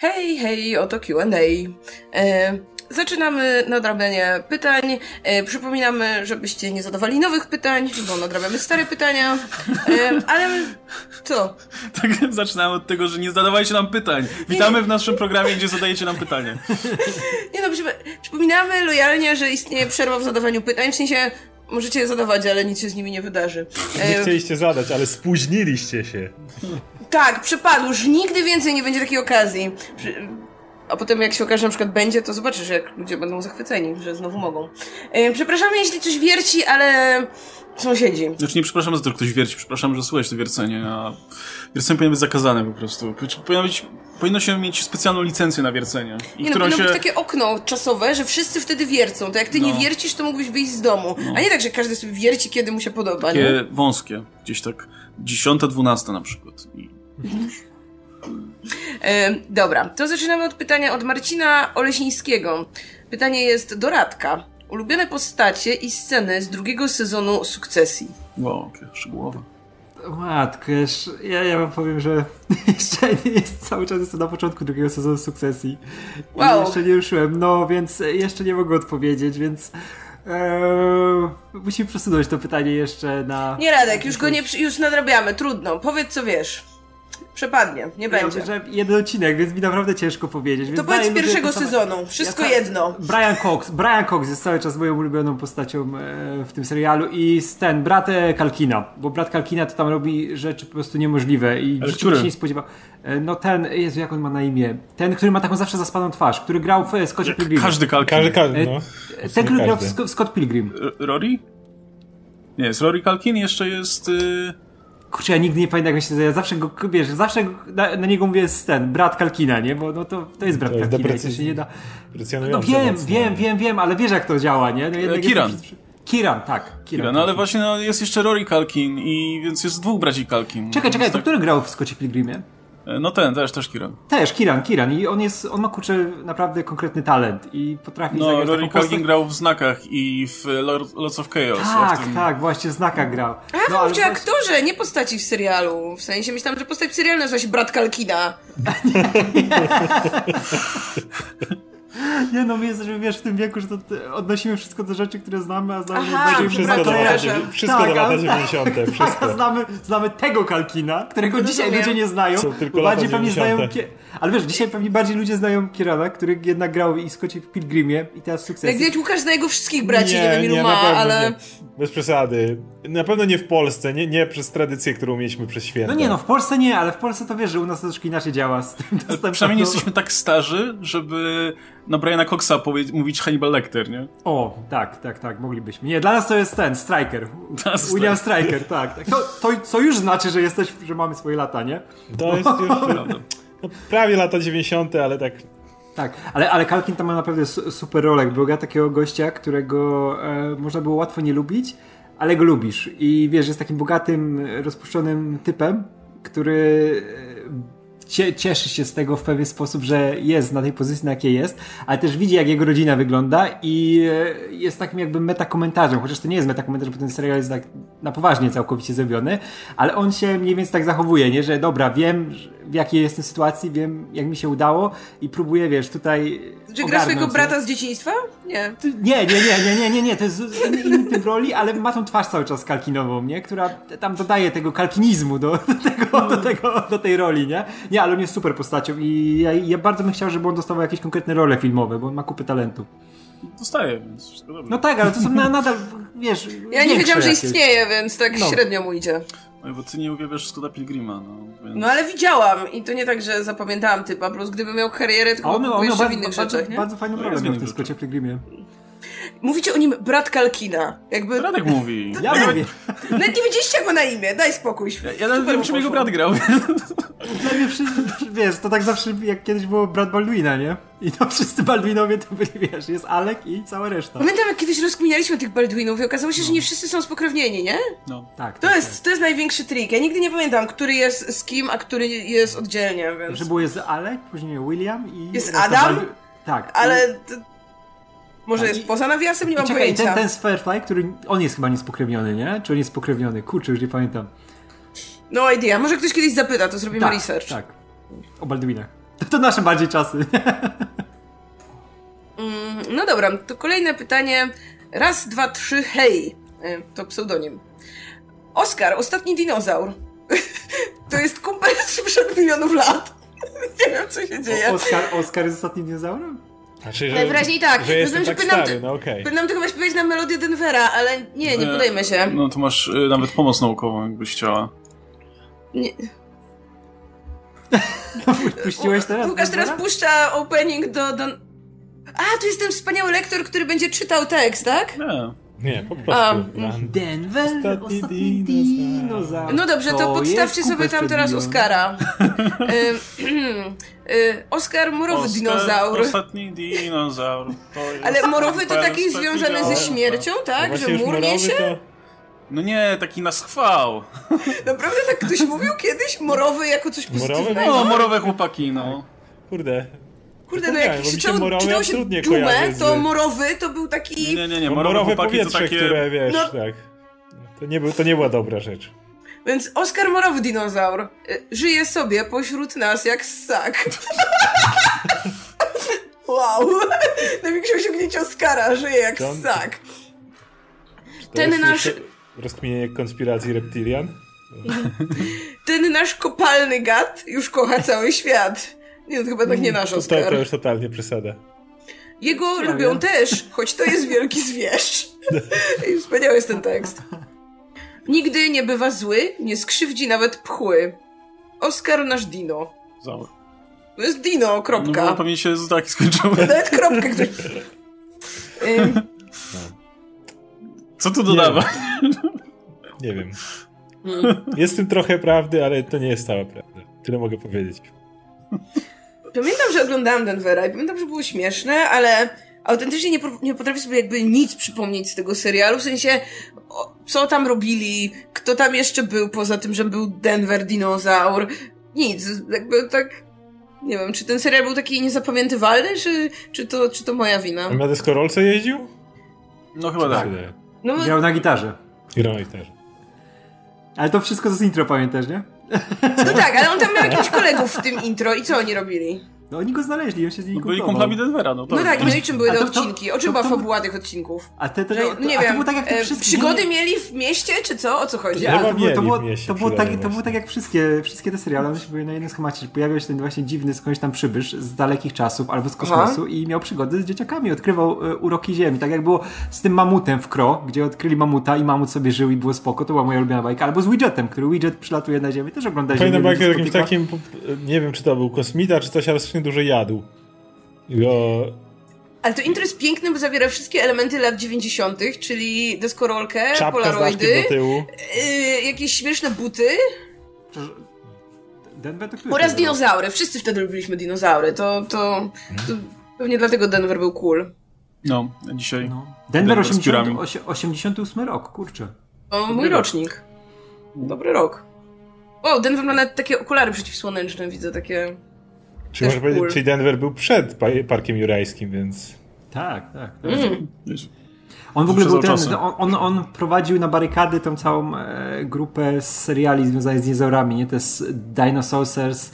Hej, hej, oto Q&A. E, zaczynamy nadrabianie pytań. E, przypominamy, żebyście nie zadawali nowych pytań, bo nadrabiamy stare pytania. E, ale co? Tak, zaczynamy od tego, że nie zadawajcie nam pytań. Witamy w naszym programie, gdzie zadajecie nam pytania. Nie no, przypominamy lojalnie, że istnieje przerwa w zadawaniu pytań, w sensie możecie je zadawać, ale nic się z nimi nie wydarzy. Nie chcieliście zadać, ale spóźniliście się. Tak, przypadł. Już nigdy więcej nie będzie takiej okazji. A potem jak się okaże, że na przykład będzie, to zobaczysz, jak ludzie będą zachwyceni, że znowu mogą. Przepraszamy, jeśli coś wierci, ale sąsiedzi. Znaczy nie przepraszamy za to, że ktoś wierci, przepraszam, że słuchać to wiercenie, a wiercenie powinno być zakazane po prostu. Powinno, być, powinno się mieć specjalną licencję na wiercenie. I nie no, powinno się... być takie okno czasowe, że wszyscy wtedy wiercą. To jak ty no. nie wiercisz, to mógłbyś wyjść z domu. No. A nie tak, że każdy sobie wierci, kiedy mu się podoba. Takie nie? wąskie, gdzieś tak dziesiąta, dwunasta na przykład. I E, dobra, to zaczynamy od pytania od Marcina Oleśnińskiego. Pytanie jest do Radka. Ulubione postacie i sceny z drugiego sezonu Sukcesji. Wow, jakie szczegółowe. Matko, ja, ja wam powiem, że jeszcze nie jest cały czas jestem na początku drugiego sezonu Sukcesji. Wow. I jeszcze nie ruszyłem, no więc jeszcze nie mogę odpowiedzieć, więc Eee, musimy przesunąć to pytanie jeszcze na. Nie, Radek, już go nie już nadrabiamy, trudno. Powiedz co wiesz. Przepadnie, nie będzie. Ja jeden odcinek, więc mi naprawdę ciężko powiedzieć. To powiedz z pierwszego sezonu, wszystko ja jedno. Brian Cox. Brian Cox jest cały czas moją ulubioną postacią e, w tym serialu i ten, brat e, Kalkina, bo brat Kalkina to tam robi rzeczy po prostu niemożliwe i który? się nie spodziewał. E, no ten, Jezu, jak on ma na imię? Ten, który ma taką zawsze zaspaną twarz, który grał w Scott Pilgrim. Każdy Kalkin. Każdy, każdy, no. Ten, który grał w Scott Pilgrim. Rory? Nie, jest Rory Kalkin, jeszcze jest... Y kurczę, ja nigdy nie pamiętam jak się nazywa, zawsze go, wiesz, zawsze na, na, niego mówię jest ten, brat Kalkina, nie, bo no to, to jest brat to jest Kalkina, to się nie da... No wiem, mocno. wiem, wiem, wiem, ale wiesz jak to działa, nie? No, Kiran. Kiran, tak. Kiran, Kiran no ale właśnie no, jest jeszcze Rory Kalkin i więc jest dwóch braci Kalkin. Czekaj, czekaj, to tak... który grał w Scottie Pilgrimie? E, no ten, też, też Kiran. Też, Kiran, Kiran. I on jest, on ma kurczę naprawdę konkretny talent i potrafi no, zagrać Rory Calkin grał w znakach i w Lords of Chaos. Tak, tym... tak, właśnie w znakach grał. A ja no, ale aktorze, nie postaci w serialu. W sensie myślałam, że postać w serialu nazywa się Brat Kalkina. Nie no, my jesteśmy, wiesz, w tym wieku, że to odnosimy wszystko do rzeczy, które znamy, a znamy Aha, bardziej wszystko do, lata, wszystko tak, do lata 90. Tak, wszystko. znamy, znamy tego Kalkina, którego no dzisiaj ludzie nie znają. Są tylko bardziej pewnie znają. Ale wiesz, dzisiaj pewnie bardziej ludzie znają Kierana, który jednak grał i Scottie Pilgrimie i teraz sukces. Jak widać, Łukasz zna jego wszystkich braci, nie, nie wiem ilu ma, ale. Nie. Bez przesady. Na pewno nie w Polsce, nie, nie przez tradycję, którą mieliśmy przez święta. No nie, no w Polsce nie, ale w Polsce to wiesz, że u nas to troszkę inaczej działa z tym dostępem. Przynajmniej nie jesteśmy tak starzy, żeby na Briana Coxa mówić Hannibal Lecter, nie? O, tak, tak, tak, moglibyśmy. Nie, dla nas to jest ten, Striker. William Striker, tak. tak. To, to, co już znaczy, że jesteś, że mamy swoje lata, nie? To jest już... No, prawie lata 90., ale tak tak, ale, ale Kalkin tam ma naprawdę super rolę, bo gra takiego gościa, którego e, można było łatwo nie lubić, ale go lubisz. I wiesz, jest takim bogatym, rozpuszczonym typem, który cieszy się z tego w pewien sposób, że jest na tej pozycji, na jakiej jest, ale też widzi, jak jego rodzina wygląda i e, jest takim jakby metakomentarzem, chociaż to nie jest metakomentarz, bo ten serial jest tak na poważnie całkowicie zrobiony, ale on się mniej więcej tak zachowuje, nie? że dobra, wiem w jakiej jestem sytuacji, wiem jak mi się udało i próbuję, wiesz, tutaj Czy gra swojego brata z dzieciństwa? Nie. Nie, nie, nie, nie, nie, nie, nie. to jest inny typ roli, ale ma tą twarz cały czas kalkinową, nie? Która tam dodaje tego kalkinizmu do, do, tego, do, tego, do tej roli, nie? Nie, ale on jest super postacią i ja, ja bardzo bym chciał, żeby on dostawał jakieś konkretne role filmowe, bo on ma kupę talentu. Dostaje, więc wszystko dobrze. No tak, ale to są na, nadal, wiesz... Ja nie wiedziałam, że istnieje, więc tak no. średnio mu idzie. No bo ty nie uwielbiasz Scotta Pilgrima, no. Więc... No ale widziałam i to nie tak, że zapamiętałam typa, prostu gdyby miał karierę, to on miał, jeszcze w innych bardzo, rzeczach, nie? Bardzo fajną no, rolę w tym Scottie Pilgrimie. Mówicie o nim brat Kalkina. Jakby... Radek mówi. Ja mówię. Nawet nie wiedzieliście go na imię, daj spokój. Ja, ja nawet wiem, czym jego brat grał. Dla mnie wszyscy, wiesz, to tak zawsze jak kiedyś było brat Baldwina, nie? I to wszyscy Baldwinowie to byli, wiesz, jest Alek i cała reszta. Pamiętam, jak kiedyś rozkminialiśmy tych Baldwinów i okazało się, no. że nie wszyscy są spokrewnieni, nie? No, tak. To, tak, jest, tak. to jest największy trik. Ja nigdy nie pamiętam, który jest z kim, a który jest oddzielnie, więc... Że było jest Alek, później William i... Jest Adam? Tak. Ale... Może jest poza nawiasem? Nie mam czekaj, pojęcia. Ten, ten Firefly, który... On jest chyba niespokrewniony, nie? Czy on jest spokrewniony? Kurczę, już nie pamiętam. No idea. Może ktoś kiedyś zapyta, to zrobimy tak, research. Tak, o Baldwinach. To nasze bardziej czasy. Mm, No dobra, to kolejne pytanie. Raz, dwa, trzy, hej. E, To pseudonim. Oskar, ostatni dinozaur. To jest kumpel sprzed milionów lat. Nie wiem, co się dzieje. Oskar, Oskar jest ostatnim dinozaurem? Znaczy, Najwyraźniej tak. Że jestem Rozumiem, tak że powinnam stary, ty- no okej. Powinnam tylko śpiewać na melodię Denvera, ale nie, nie podejmę się. No to masz y, nawet pomoc naukową, jakbyś chciała. Nie. Puściłeś teraz? Łukasz teraz puszcza opening do, do... A, tu jest ten wspaniały lektor, który będzie czytał tekst, tak? Nie. Nie, po prostu. A, Run. Denver, Ostatni ostatni, dinozaur. dinozaur. No dobrze, to podstawcie jest sobie tam teraz przed Oskara. Y, y, Oskar morowy Oskar, dinozaur. Ostatni dinozaur. To jest Ale morowy to taki związany ze śmiercią, No tak? Że już mur morowy niesie? to... No nie, taki na schwał. Naprawdę tak ktoś mówił kiedyś? Morowy jako coś Morowy? pozytywnego? No, morowe chłopaki, no. Kurde. Kurde, no jak się krzyczał, morowy czytał się dżumę, to morowy to był taki... Nie, nie, nie, Morowe, to powietrze, takie... które wiesz, No. tak. To nie, był, to nie była dobra rzecz. Więc Oskar morowy dinozaur y, żyje sobie pośród nas jak ssak. wow. Największe osiągnięcie Oskara, żyje jak To ssak. Ten nasz- Rozkminienie konspiracji reptilian? Ten nasz kopalny gad już kocha cały świat. Nie, to chyba tak nie nasz To, to, to już totalnie przesada. Jego Ja lubią też, choć to jest wielki zwierz. I wspaniały jest ten tekst. Nigdy nie bywa zły, nie skrzywdzi nawet pchły. Oskar nasz dino. Zaur. To jest dino, No kropka. bo pewnie się z taki skończyły. Nawet kropkę ktoś... Ym, Co tu dodawa? Nie wiem. mm. Jest w tym trochę prawdy, ale to nie jest cała prawda. Tyle mogę powiedzieć. Pamiętam, że oglądałam Denvera i pamiętam, że było śmieszne, ale autentycznie nie, nie potrafię sobie jakby nic przypomnieć z tego serialu, w sensie o, co tam robili, kto tam jeszcze był poza tym, że był Denver dinozaur. Nic, jakby tak nie wiem, czy ten serial był taki niezapamiętywalny, czy, czy, to, czy to moja wina? A na deskorolce jeździł? No chyba tak. No, Grał na gitarze. Grał i też. Ale to wszystko z intro pamiętasz, nie? No tak, ale on tam miał jakichś kolegów w tym intro i co oni robili? No oni go znaleźli, on się z nimi No byli kumplami Denvera, no to... No tak, no i czym były te odcinki? O czym była fabuła tych odcinków? A te, te, Że, to, nie a wiem, to było tak jak te e, wszystkie... przygody mieli w mieście, czy co? O co chodzi? Ale to, było, to, było, w mieście to, było tak, to było tak jak wszystkie, wszystkie te seriale, one się były na jednym schemacie, że pojawiał się ten właśnie dziwny skądś tam przybysz z dalekich czasów albo z kosmosu i miał przygody z dzieciakami, odkrywał e, uroki ziemi, tak jak było z tym mamutem w Kro, gdzie odkryli mamuta i mamut sobie żył i było spoko, to była moja ulubiona bajka, albo z Widgetem, który Widget przylatuje na ziemię, też oglądaliśmy. Fajna nie bajka jakimś takim, nie wiem czy to był kosmita, czy coś, ale strasznie dużo jadł. Go... Ale to intro jest piękne, bo zawiera wszystkie elementy lat 90., czyli deskorolkę, Czapka polaroidy, do tyłu. yy, jakieś śmieszne buty Denver to który oraz dinozaury. Wszyscy wtedy lubiliśmy dinozaury. To, to, to pewnie dlatego Denver był cool. No, dzisiaj... No. Denver Denver z 80, piórami. osie- 88 rok, kurczę. O, mój rok. rocznik. Dobry rok. O, Denver ma nawet takie okulary przeciwsłoneczne, widzę takie... Czy Też można powiedzieć, cool. czyli Denver był przed pa- Parkiem Jurajskim, więc... Tak, tak. tak. Mm. On w ogóle był ten, on, on, on prowadził na barykady tą całą e, grupę z seriali związanych z dinozaurami, nie? Te z Dinosaurs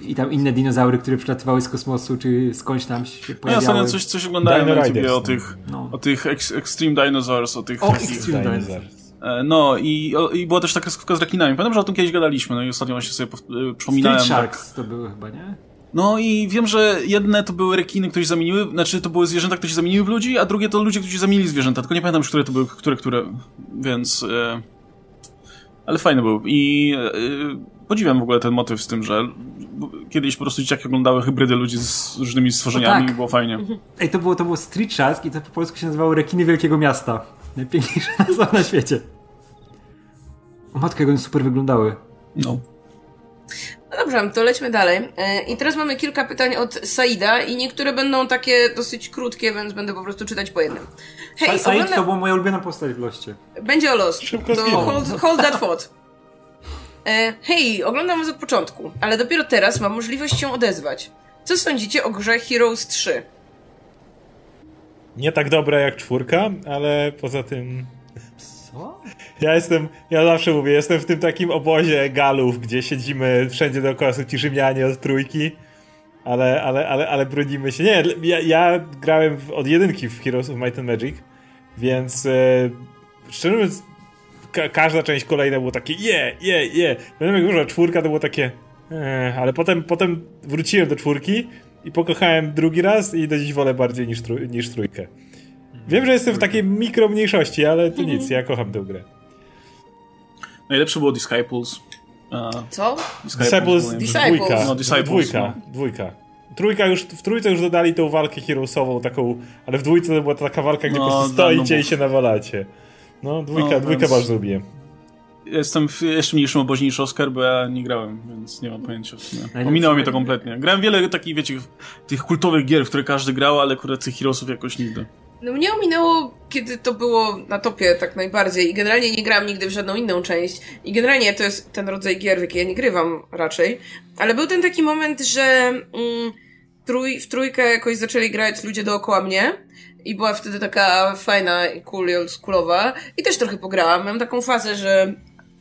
i tam inne dinozaury, które przylatywały z kosmosu, czy skądś tam się Ja pojawiały. ostatnio coś, coś oglądałem Dino na YouTubie Riders, o tych, no. o tych ex, Extreme Dinosaurs, o tych O. Extreme Dinosaur. Dinosaurs. E, No i, o, i była też taka kreskówka z rekinami. Pamiętam, że o tym kiedyś gadaliśmy, no i ostatnio właśnie sobie e, przypominałem. Street tak. Sharks to były chyba, nie? No i wiem, że jedne to były rekiny, które się zamieniły, znaczy to były zwierzęta, które się zamieniły w ludzi, a drugie to ludzie, którzy się zamienili zwierzęta, tylko nie pamiętam już, które to były, które, które, więc... E, ale fajny był i e, podziwiam w ogóle ten motyw z tym, że kiedyś po prostu dzieciaki oglądały hybrydy ludzi z różnymi stworzeniami tak. i było fajnie. Ej, to było, to było Street Sharks i to po polsku się nazywało Rekiny Wielkiego Miasta. Najpiękniejsza nazwa na świecie. O matko, jak one super wyglądały. No. No dobrze, to lećmy dalej. E, I teraz mamy kilka pytań od Saida i niektóre będą takie dosyć krótkie, więc będę po prostu czytać po jednym. Hej, Said ogląda... to była moja ulubiona postać w Loście. Będzie o los. Szybko to hold, hold that thought. E, hej, oglądam was od początku, ale dopiero teraz mam możliwość się odezwać. Co sądzicie o grze Heroes 3? Nie tak dobra jak czwórka, ale poza tym... Ja jestem, ja zawsze mówię, jestem w tym takim obozie galów, gdzie siedzimy, wszędzie dookoła są ci Rzymianie od trójki, ale, ale, ale, ale bronimy się. Nie, ja, ja grałem od jedynki w Heroes of Might and Magic, więc e, szczerze mówiąc, ka każda część kolejna było takie je, je, je. Pamiętam jak dużo czwórka to było takie eh, ale potem, potem wróciłem do czwórki i pokochałem drugi raz i do dziś wolę bardziej niż, trój niż trójkę. Wiem, że jestem w takiej mikro mniejszości, ale to nic, ja kocham tę grę. Najlepsze było Disciples. A, Co? Disciples, Disciples. dwójka, No, Disciples, dwójka, no. dwójka. Trójka już, w trójce już dodali tą walkę heroesową taką, ale w dwójce to była taka walka, gdzie No, po prostu stoicie i nubów. się nawalacie. No, dwójka, No, dwójka więc- bardzo lubię. Jestem w jeszcze mniejszym obozie niż Oscar, bo ja nie grałem, więc nie mam pojęcia. Ominęło mnie to kompletnie. Grałem wiele takich, wiecie, tych kultowych gier, w które każdy grał, ale akurat tych Heroesów jakoś nigdy. No mnie ominęło, kiedy to było na topie tak najbardziej i generalnie nie grałam nigdy w żadną inną część i generalnie to jest ten rodzaj gier, w jakie ja nie grywam raczej, ale był ten taki moment, że mm, trój, w trójkę jakoś zaczęli grać ludzie dookoła mnie i była wtedy taka fajna i cool i oldschoolowa i też trochę pograłam. Miałam taką fazę, że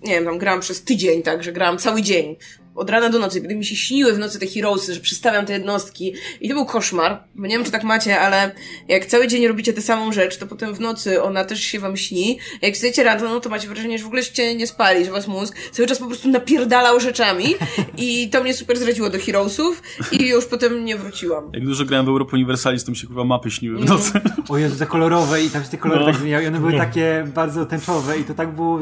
nie wiem, tam grałam przez tydzień, tak, że grałam cały dzień. Od rana do nocy, kiedy mi się śniły w nocy te heroesy, że przestawiam te jednostki. I to był koszmar. Bo nie wiem, czy tak macie, ale jak cały dzień robicie tę samą rzecz, to potem w nocy ona też się wam śni. Jak wstajecie rano, no to macie wrażenie, że w ogóle się nie spali, że was mózg cały czas po prostu napierdalał rzeczami. I to mnie super zradziło do heroesów i już potem nie wróciłam. Jak dużo grałem w Europa Universalis, to mi się kurwa mapy śniły w nocy. O Jezu, te kolorowe i tam się te kolory No. tak zmieniały i one były takie bardzo tęczowe i to tak było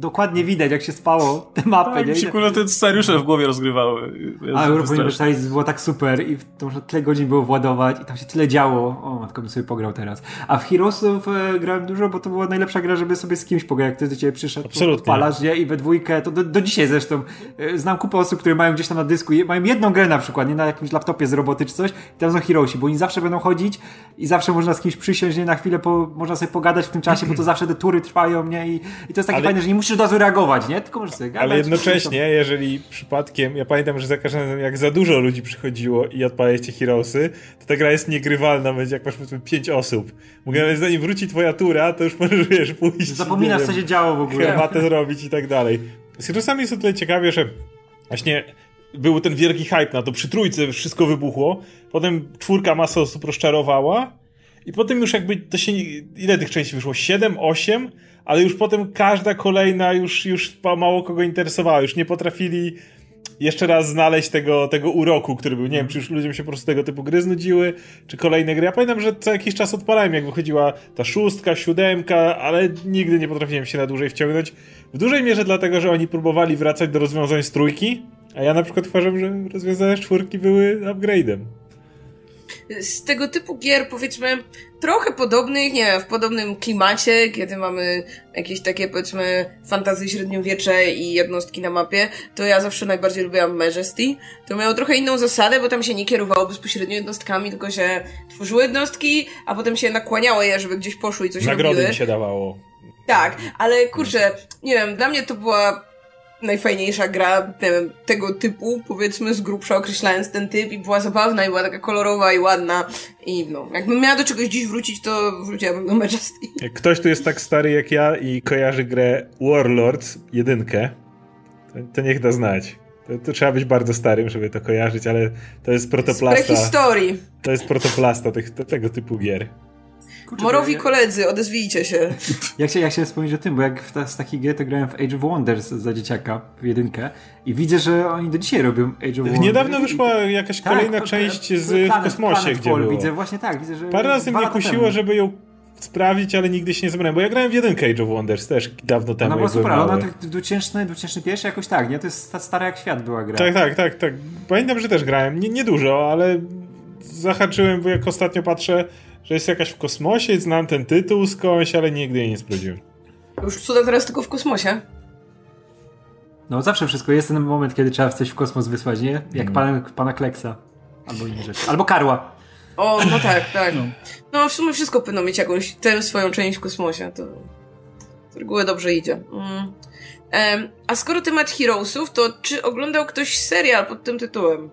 dokładnie widać, jak się spało te mapy, Tak, nie? mi się kurwa te scenariusze w głowie rozgrywały. A Europa. Universalis było tak super i w- to można tyle godzin było władować i tam się tyle działo. O, matko bym sobie pograł teraz. A w Heroesów e, grałem dużo, bo to była najlepsza gra, żeby sobie z kimś pograć. Jak ktoś do ciebie przyszedł, Absolutnie. odpalasz, nie? I we dwójkę, to do, do dzisiaj zresztą e, znam kupę osób, które mają gdzieś tam na dysku, i mają jedną grę na przykład, nie na jakimś laptopie z roboty czy coś, i tam są Heroesi, bo oni zawsze będą chodzić i zawsze można z kimś przysiąść, nie? Na chwilę po, można sobie pogadać w tym czasie, bo to zawsze te tury trwają, nie? I, i to jest takie Ale- fajne, że nie musisz od razu reagować, nie? Tylko możesz sobie gadać. Ale jednocześnie, jeżeli przypadkiem, ja pamiętam, że za każdym razem jak za dużo ludzi przychodziło i odpalaliście Heroesy, to ta gra jest niegrywalna, będzie jak masz powiedzmy 5 osób. Mówię, ale zanim wróci twoja tura, to już możesz, wiesz, pójść. Zapominasz, co się działo w ogóle. herbatę zrobić i tak dalej. Z Heroesami jest o tyle ciekawie, że właśnie był ten wielki hype na to, przy trójce wszystko wybuchło, potem czwórka masa osób rozczarowała i potem już jakby to się, ile tych części wyszło? 7, 8? Ale już potem każda kolejna już, już mało kogo interesowała, już nie potrafili jeszcze raz znaleźć tego, tego uroku, który był. Nie wiem, czy już ludziom się po prostu tego typu gry znudziły, czy kolejne gry. Ja pamiętam, że co jakiś czas odpalałem, jak wychodziła ta szóstka, siódemka, ale nigdy nie potrafiłem się na dłużej wciągnąć. W dużej mierze dlatego, że oni próbowali wracać do rozwiązań z trójki, a ja na przykład uważam, że rozwiązania z czwórki były upgrade'em. Z tego typu gier, powiedzmy, trochę podobnych, nie wiem, w podobnym klimacie, kiedy mamy jakieś takie, powiedzmy, fantazy średniowiecze i jednostki na mapie, to ja zawsze najbardziej lubiłam Majesty. To miało trochę inną zasadę, bo tam się nie kierowało bezpośrednio jednostkami, tylko się tworzyły jednostki, a potem się nakłaniało je, żeby gdzieś poszły i coś Nagrody robiły. mi się dawało. Tak, ale kurczę, nie wiem, dla mnie to była najfajniejsza gra, wiem, tego typu, powiedzmy, z grubsza określając ten typ i była zabawna i była taka kolorowa i ładna i no, jakbym miała do czegoś dziś wrócić, to wróciłabym do Majesty. Jak ktoś tu jest tak stary jak ja i kojarzy grę Warlords jedynkę, to, to niech da znać. To, to trzeba być bardzo starym, żeby to kojarzyć, ale to jest Z protoplasta. prehistorii. To jest protoplasta tych, te, tego typu gier. Kurczę, Morowi ja- koledzy, odezwijcie się. Ja chciałem, ja chciałem wspomnieć o tym, bo jak w ta, z takich gier to grałem w Age of Wonders za dzieciaka, w jedynkę i widzę, że oni do dzisiaj robią Age of Wonders. Niedawno wyszła jakaś tak, kolejna część z w Planet- kosmosie, Planet gdzie Fall, było. Widzę, właśnie tak, widzę, że Parę razy mnie kusiło, temu. żeby ją sprawdzić, ale nigdy się nie zebrałem, bo ja grałem w jedynkę Age of Wonders też dawno temu, Ona była super, ale ona tak 2000, 2001 jakoś tak, nie? To jest ta stara jak świat była gra. Tak, tak, tak, tak. Pamiętam, że też grałem. Nie, nie dużo, ale zahaczyłem, bo jak ostatnio patrzę, że jest jakaś w kosmosie, znam ten tytuł skądś, ale nigdy jej nie sprawdziłem. Już cuda teraz tylko w kosmosie. No zawsze wszystko, jest ten moment, kiedy trzeba coś w kosmos wysłać, nie? Mm. Jak pan, pana Kleksa. Albo inne rzeczy. Albo Karła. O, no tak, tak. No w sumie wszystko powinno mieć jakąś tę swoją część w kosmosie, to z reguły dobrze idzie. Mm. A skoro temat Heroesów, to czy oglądał ktoś serial pod tym tytułem?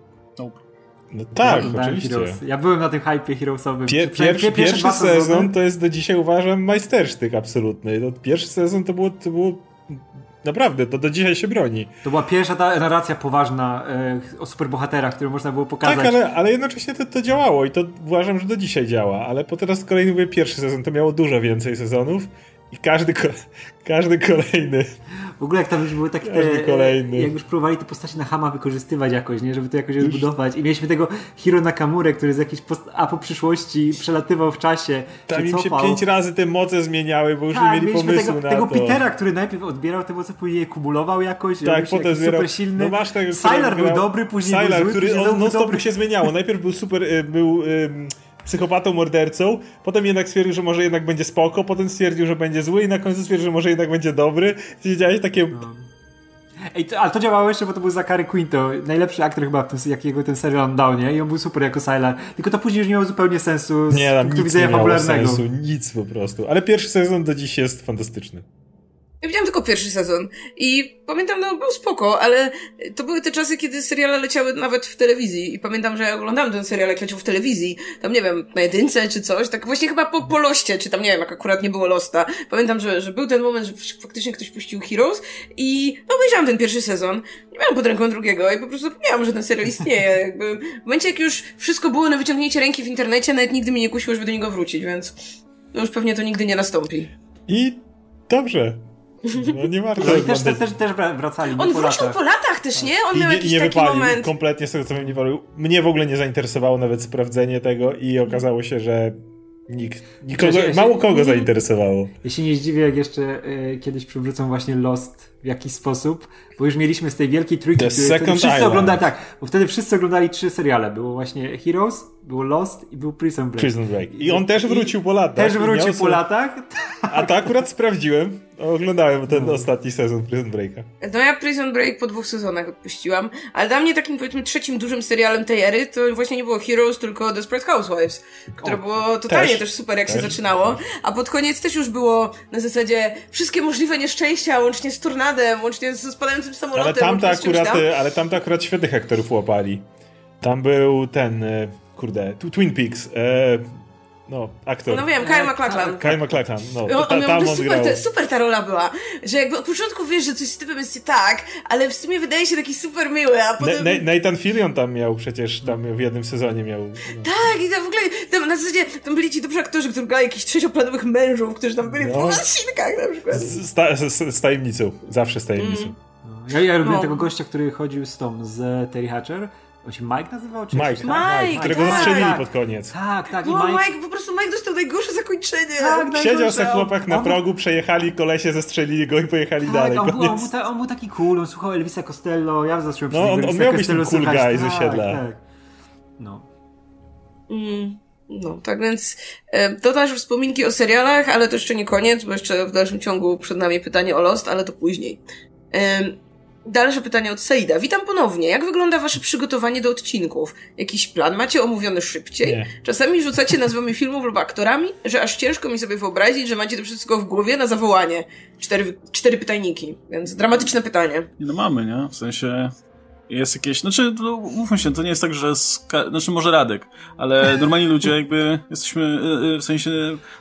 No tak, Oglądałem oczywiście. Heroes. Ja byłem na tym hypie Heroesowym. Pier, Przynajmniej pierwszy, pierwszy dwa sezony. sezon to jest do dzisiaj uważam majstersztyk absolutny. To pierwszy sezon to było, to było naprawdę, to do dzisiaj się broni. To była pierwsza ta narracja poważna e, o superbohaterach, którą można było pokazać. Tak, ale, ale jednocześnie to, to działało i to uważam, że do dzisiaj działa, ale po teraz kolejny mówię pierwszy sezon, to miało dużo więcej sezonów i każdy, każdy kolejny W ogóle jak tam już były takie te, kolejny. jak już próbowali te postacie na Hama wykorzystywać jakoś, nie? Żeby to jakoś rozbudować. I mieliśmy tego Hiro Nakamurę, który z jakiejś post a po przyszłości przelatywał w czasie, Tam się im się pięć razy te moce zmieniały, bo już tak, nie mieli pomysłu tego, na tego to. Petera, który najpierw odbierał te moce, później je kumulował jakoś. Tak, potem jakiś super silny. No masz tego, Sylar był dobry, później Sylar, był zły, który on non stop dobry. się zmieniało. Najpierw był super, y, był ym, psychopatą, mordercą, potem jednak stwierdził, że może jednak będzie spoko, potem stwierdził, że będzie zły i na końcu stwierdził, że może jednak będzie dobry. Siedziałeś takie... No. Ej, to, ale to działało jeszcze, bo to był Zachary Quinto, najlepszy aktor chyba, w tym, jakiego ten serial on dał, nie? I on był super jako Sylar. Tylko to później już nie miało zupełnie sensu z Nie, punktu widzenia nie fabularnego. sensu, nic po prostu. Ale pierwszy sezon do dziś jest fantastyczny. Ja widziałam tylko pierwszy sezon i pamiętam, no był spoko, ale to były te czasy, kiedy seriale leciały nawet w telewizji i pamiętam, że ja oglądałam ten serial, jak leciał w telewizji, tam nie wiem, na jedynce czy coś, tak właśnie chyba po, po Loście, czy tam nie wiem, jak akurat nie było Losta. Pamiętam, że, że był ten moment, że faktycznie ktoś puścił Heroes i no obejrzałam ten pierwszy sezon, nie miałam pod ręką drugiego i po prostu zapomniałam, że ten serial istnieje, jakby w momencie, jak już wszystko było na wyciągnięcie ręki w internecie, nawet nigdy mnie nie kusiło, żeby do niego wrócić, więc no już pewnie to nigdy nie nastąpi. I dobrze. No nie warto No i też, też, też wra- wracali. On po wrócił latach. po latach też, nie? On I miał nie, jakiś nie taki wypalił. moment. Kompletnie z tego, co mnie nie wypalił. Mnie w ogóle nie zainteresowało nawet sprawdzenie tego i okazało się, że nikt, nikogo, Cześć, ja się- mało kogo zainteresowało. Ja się nie zdziwię, jak jeszcze y, kiedyś przywrócą właśnie Lost w jakiś sposób, bo już mieliśmy z tej wielkiej trójki, The wtedy Second wszyscy Island. oglądali, tak, bo wtedy wszyscy oglądali trzy seriale. Było właśnie Heroes, było Lost i był Prison Break. Prison Break. I on też I- wrócił po latach. Też I wrócił po latach. A to akurat sprawdziłem. Oglądałem ten ostatni sezon Prison Breaka. No ja Prison Break po dwóch sezonach odpuściłam, ale dla mnie takim powiedzmy trzecim dużym serialem tej ery to właśnie nie było Heroes, tylko Desperate Housewives, które O, było totalnie też, też. super jak się Też. zaczynało, a pod koniec też już było na zasadzie wszystkie możliwe nieszczęścia, łącznie z tornadem, łącznie ze spadającym samolotem, Ale czymś akurat, tam. ale akurat świetnych aktorów łapali. Tam był ten, e, kurde, tu Twin Peaks, e, no, aktor. No wiem, Kyle MacLachlan. Kyle MacLachlan, no, On, to, ta, on miał tam to on super, grał. te, super ta rola była, że jakby od początku wiesz, że coś z typem jest nie tak, ale w sumie wydaje się taki super miły, a Na- potem... Na- Nathan Fillion tam miał przecież, tam w jednym sezonie miał. No. Tak, i tam w ogóle, tam na zasadzie, tam byli ci dobrzy aktorzy, którzy grali jakichś trzecioplanowych mężów, którzy tam byli w No. pomocnikach na przykład. Z, z, z tajemnicą, zawsze z tajemnicą. Ja, ja lubię No. tego gościa, który chodził z tą, z Terry Hatcher. On się Mike nazywał? Czy Mike, tak, Mike, którego tak. zastrzelili pod koniec. Tak, tak. I No, Mike... Mike, po prostu Mike dostał najgorsze zakończenie. Tak, najgorsze. Siedział se chłopak na On- progu, przejechali kolesie, zestrzelili go i pojechali Tak, dalej. on, był, on, był Koniec. ta, on był taki cool, on słuchał Elvisa Costello, ja zacząłem No, on- on miał być cool słuchać. guy z tak, osiedla. Tak. No. Mm, no, tak więc e, to nasze wspominki o serialach, ale to jeszcze nie koniec, bo jeszcze w dalszym ciągu przed nami pytanie o Lost, ale to później. Em, Dalsze pytanie od Seida. Witam ponownie. Jak wygląda wasze przygotowanie do odcinków? Jakiś plan macie omówiony szybciej? Nie. Czasami rzucacie nazwami filmów lub aktorami, że aż ciężko mi sobie wyobrazić, że macie to wszystko w głowie na zawołanie. Cztery, cztery pytajniki, więc dramatyczne pytanie. Nie, no mamy, nie? W sensie jest jakieś, znaczy, no, umówmy się, to nie jest tak, że, ska... znaczy może Radek, ale normalni ludzie jakby jesteśmy, y, y, w sensie